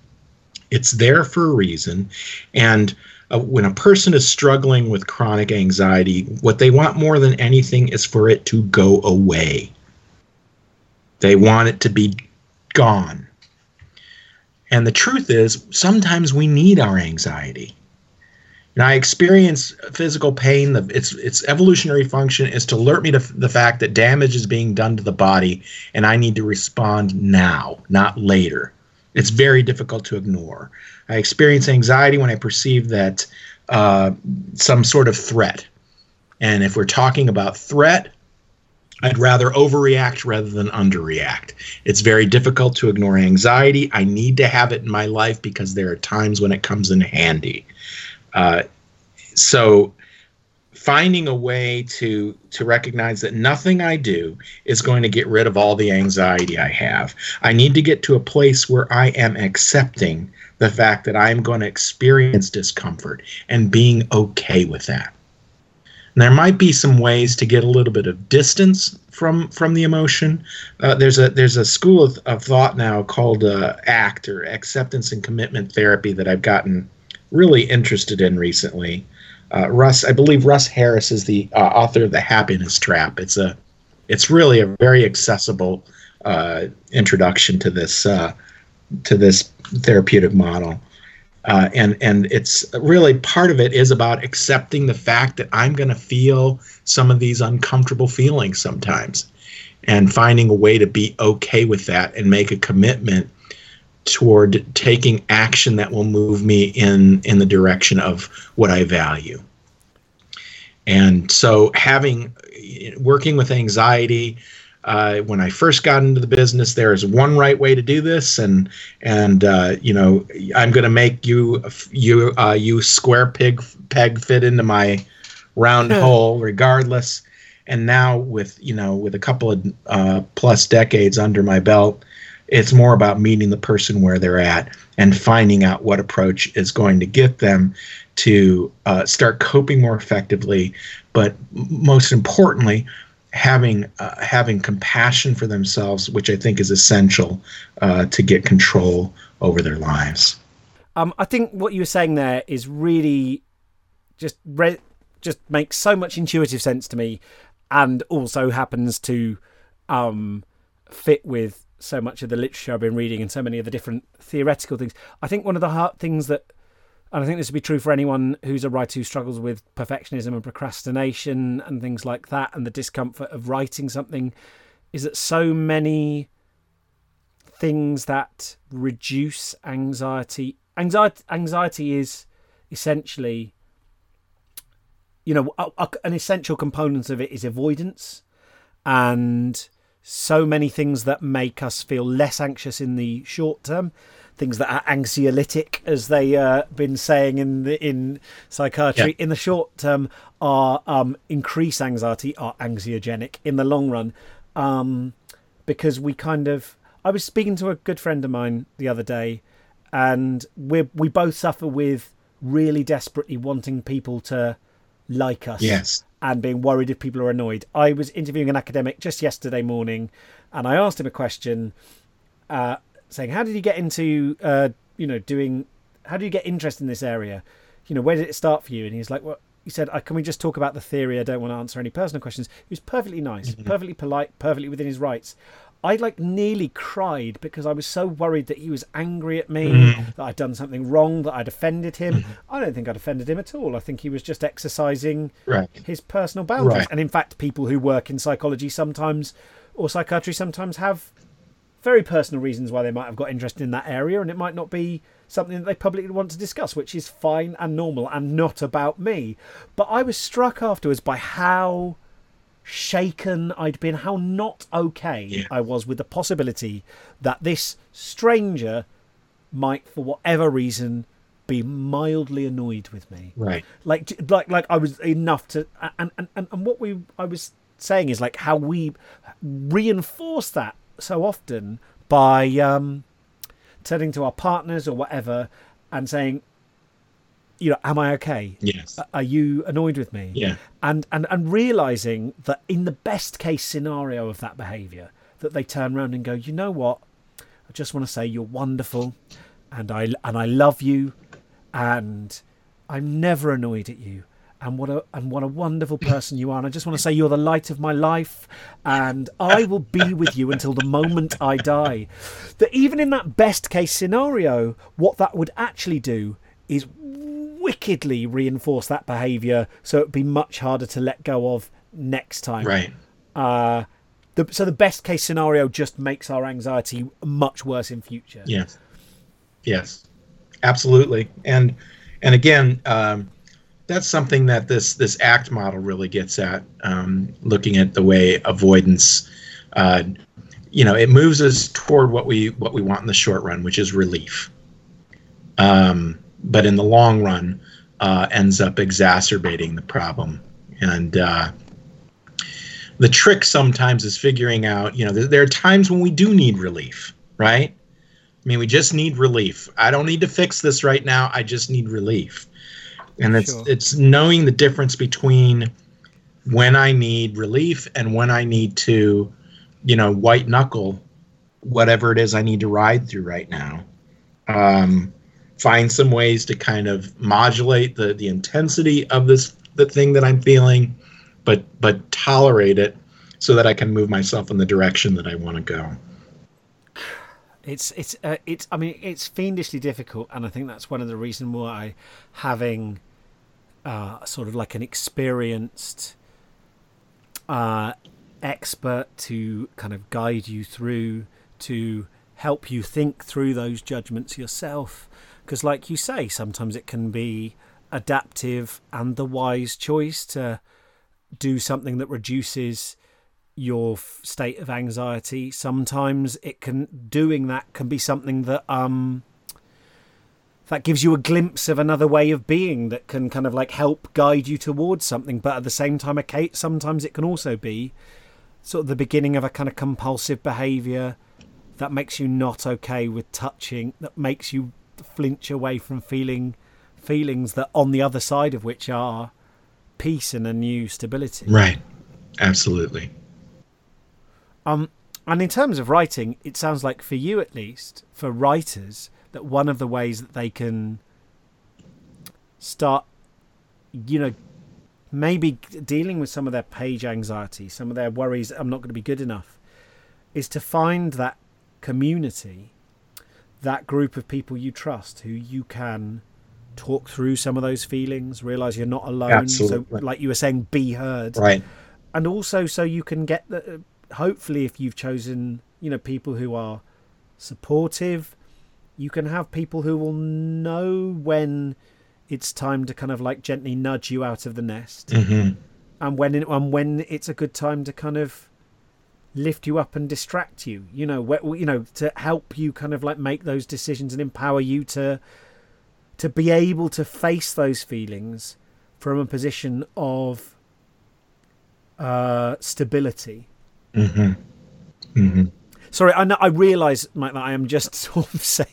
It's there for a reason, and uh, when a person is struggling with chronic anxiety, what they want more than anything is for it to go away they want it to be gone. And the truth is, sometimes we need our anxiety. And I experience physical pain. The, its its evolutionary function is to alert me to the fact that damage is being done to the body, and I need to respond now, not later. It's very difficult to ignore. I experience anxiety when I perceive that uh, some sort of threat. And if we're talking about threat, I'd rather overreact rather than underreact. It's very difficult to ignore anxiety. I need to have it in my life because there are times when it comes in handy. Uh, so, finding a way to to recognize that nothing I do is going to get rid of all the anxiety I have. I need to get to a place where I am accepting the fact that I am going to experience discomfort and being okay with that. And there might be some ways to get a little bit of distance from from the emotion. Uh, there's a there's a school of, of thought now called uh, ACT or Acceptance and Commitment Therapy that I've gotten really interested in recently. Uh, Russ, I believe Russ Harris is the uh, author of the Happiness Trap. It's a it's really a very accessible uh, introduction to this uh, to this therapeutic model. Uh, and and it's really part of it is about accepting the fact that I'm going to feel some of these uncomfortable feelings sometimes, and finding a way to be okay with that and make a commitment toward taking action that will move me in in the direction of what I value. And so having working with anxiety uh, when I first got into the business, there is one right way to do this, and and uh, you know I'm going to make you you uh, you square pig peg fit into my round hole, regardless. And now with you know with a couple of uh, plus decades under my belt, it's more about meeting the person where they're at and finding out what approach is going to get them to uh, start coping more effectively, but most importantly, having uh, having compassion for themselves, which I think is essential uh, to get control over their lives. Um, I think what you were saying there is really just re- just makes so much intuitive sense to me, and also happens to um, fit with so much of the literature I've been reading and so many of the different theoretical things. I think one of the hard things that and I think this would be true for anyone who's a writer who struggles with perfectionism and procrastination and things like that, and the discomfort of writing something, is that so many things that reduce anxiety. Anxiety, anxiety is essentially, you know, an essential component of it is avoidance, and so many things that make us feel less anxious in the short term things that are anxiolytic, as they uh, been saying in the, in psychiatry. Yeah. In the short term, are um, increase anxiety, are anxiogenic. In the long run, um, because we kind of. I was speaking to a good friend of mine the other day, and we we both suffer with really desperately wanting people to like us. Yes. And being worried if people are annoyed. I was interviewing an academic just yesterday morning, and I asked him a question. Uh, saying, "How did you get into uh, you know doing? How do you get interest in this area? You know, where did it start for you?" And he's like, "Well." He said, uh, "Can we just talk about the theory? I don't want to answer any personal questions." He was perfectly nice, mm-hmm. perfectly polite, perfectly within his rights. I like nearly cried because I was so worried that he was angry at me, mm-hmm. that I'd done something wrong, that I'd offended him. Mm-hmm. I don't think I'd offended him at all. I think he was just exercising right. his personal boundaries. Right. And in fact, people who work in psychology sometimes or psychiatry sometimes have very personal reasons why they might have got interested in that area, and it might not be something that they publicly want to discuss, which is fine and normal and not about me. But I was struck afterwards by how shaken I'd been, how not okay yeah. I was with the possibility that this stranger might, for whatever reason, be mildly annoyed with me. Right. Like, like, like I was enough to, and and and, and what we I was saying is like how we reinforce that so often by um, turning to our partners or whatever and saying, you know, am I okay? Yes. Are you annoyed with me? Yeah. And and and realizing that in the best case scenario of that behavior, that they turn around and go, you know what? I just want to say you're wonderful, and I and I love you, and I'm never annoyed at you and what a and what a wonderful person you are. And I just want to say you're the light of my life, and I will be with you until the moment I die. That even in that best case scenario, what that would actually do is wickedly reinforce that behaviour, so it'd be much harder to let go of next time. Right. Uh, the, so the best case scenario just makes our anxiety much worse in future. Yes. Yes. Absolutely. And and again. Um, that's something that this this ACT model really gets at, um, looking at the way avoidance, uh, you know, it moves us toward what we what we want in the short run, which is relief. Um, but in the long run, uh, ends up exacerbating the problem and uh, the trick sometimes is figuring out. You know, there, there are times when we do need relief, right? I mean, we just need relief. I don't need to fix this right now. I just need relief. And it's sure. it's knowing the difference between when I need relief and when I need to, you know, white knuckle whatever it is I need to ride through right now. Um, find some ways to kind of modulate the the intensity of this the thing that I'm feeling, but but tolerate it so that I can move myself in the direction that I want to go. It's it's uh, it's I mean it's fiendishly difficult, and I think that's one of the reasons why having uh, sort of like an experienced uh, expert to kind of guide you through to help you think through those judgments yourself. Because, like you say, sometimes it can be adaptive and the wise choice to do something that reduces your state of anxiety. Sometimes it can doing that can be something that um that gives you a glimpse of another way of being that can kind of like help guide you towards something. But at the same time okay sometimes it can also be sort of the beginning of a kind of compulsive behavior that makes you not okay with touching that makes you flinch away from feeling feelings that on the other side of which are peace and a new stability. Right. Absolutely. Um, and in terms of writing, it sounds like for you at least, for writers, that one of the ways that they can start, you know, maybe dealing with some of their page anxiety, some of their worries, I'm not going to be good enough, is to find that community, that group of people you trust who you can talk through some of those feelings, realize you're not alone. Absolutely. So, like you were saying, be heard. Right. And also, so you can get the hopefully, if you've chosen, you know, people who are supportive, you can have people who will know when it's time to kind of like gently nudge you out of the nest, mm-hmm. and when it, and when it's a good time to kind of lift you up and distract you. You know, wh- you know, to help you kind of like make those decisions and empower you to to be able to face those feelings from a position of uh, stability Mm-hmm. Mm-hmm. Sorry, I know, I realise, Mike, that I am just [LAUGHS] sort of saying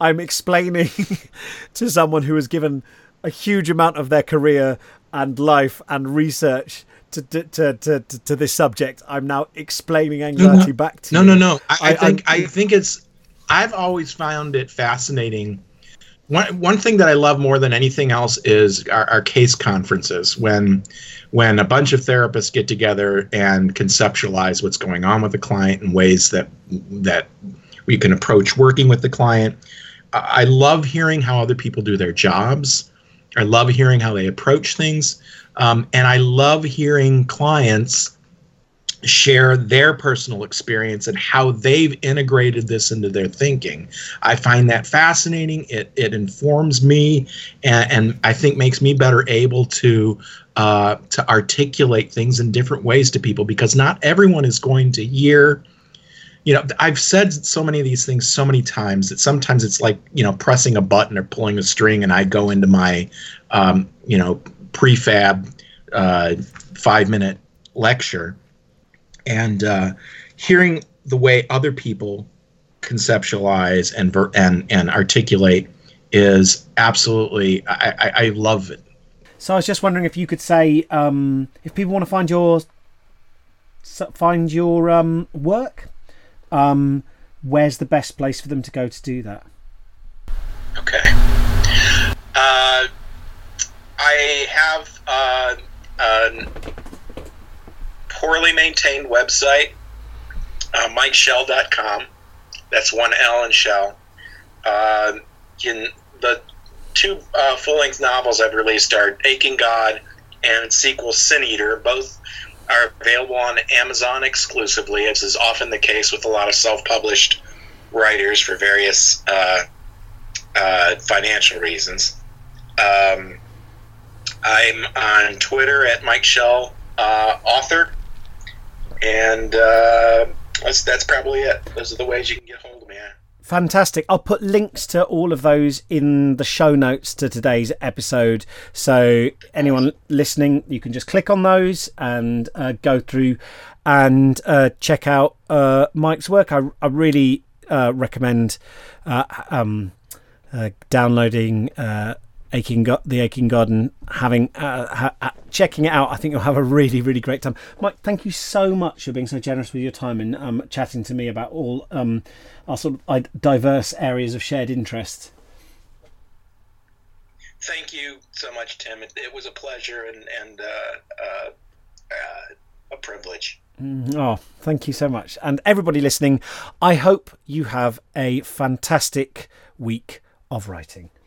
I'm explaining [LAUGHS] to someone who has given a huge amount of their career and life and research to to to, to, this subject. I'm now explaining anxiety no, back to no, you. No, no, no. I, I think I, I think it's. I've always found it fascinating one one thing that I love more than anything else is our, our, case conferences when when a bunch of therapists get together and conceptualize what's going on with the client in ways that that we can approach working with the client. I love hearing how other people do their jobs. I love hearing how they approach things, um, and I love hearing clients share their personal experience and how they've integrated this into their thinking. I find that fascinating. It, it informs me and, and I think makes me better able to uh, to articulate things in different ways to people because not everyone is going to hear you know i've said so many of these things so many times that sometimes it's like you know pressing a button or pulling a string and i go into my um, you know prefab uh, five minute lecture and uh, hearing the way other people conceptualize and ver- and and articulate is absolutely I, I, I, love it. So I was just wondering if you could say um, if people want to find your find your um, work, um, where's the best place for them to go to do that? Okay. Uh, I have uh, poorly maintained website, uh, mikeshel.com. That's one L in Shel. Uh, in the two uh, full length novels I've released are Aching God and sequel Sin Eater. Both are available on Amazon exclusively, as is often the case with a lot of self published writers for various uh, uh, financial reasons. Um, I'm on Twitter at Mike Shel uh, Author and uh, that's that's probably it. Those are the ways you can get hold of me. Fantastic. I'll put links to all of those in the show notes to today's episode. So, anyone listening, you can just click on those and uh, go through and uh, check out uh, Mike's work. I, I really uh, recommend uh, um, uh, downloading aching Go- the aching garden having uh, ha- checking it out i think you'll have a really really great time. Mike thank you so much for being so generous with your time and um, chatting to me about all um, our sort of uh, diverse areas of shared interest. Thank you so much tim. It, it was a pleasure and, and uh, uh, uh a privilege. Mm, Oh, thank you so much. And everybody listening, I hope you have a fantastic week of writing.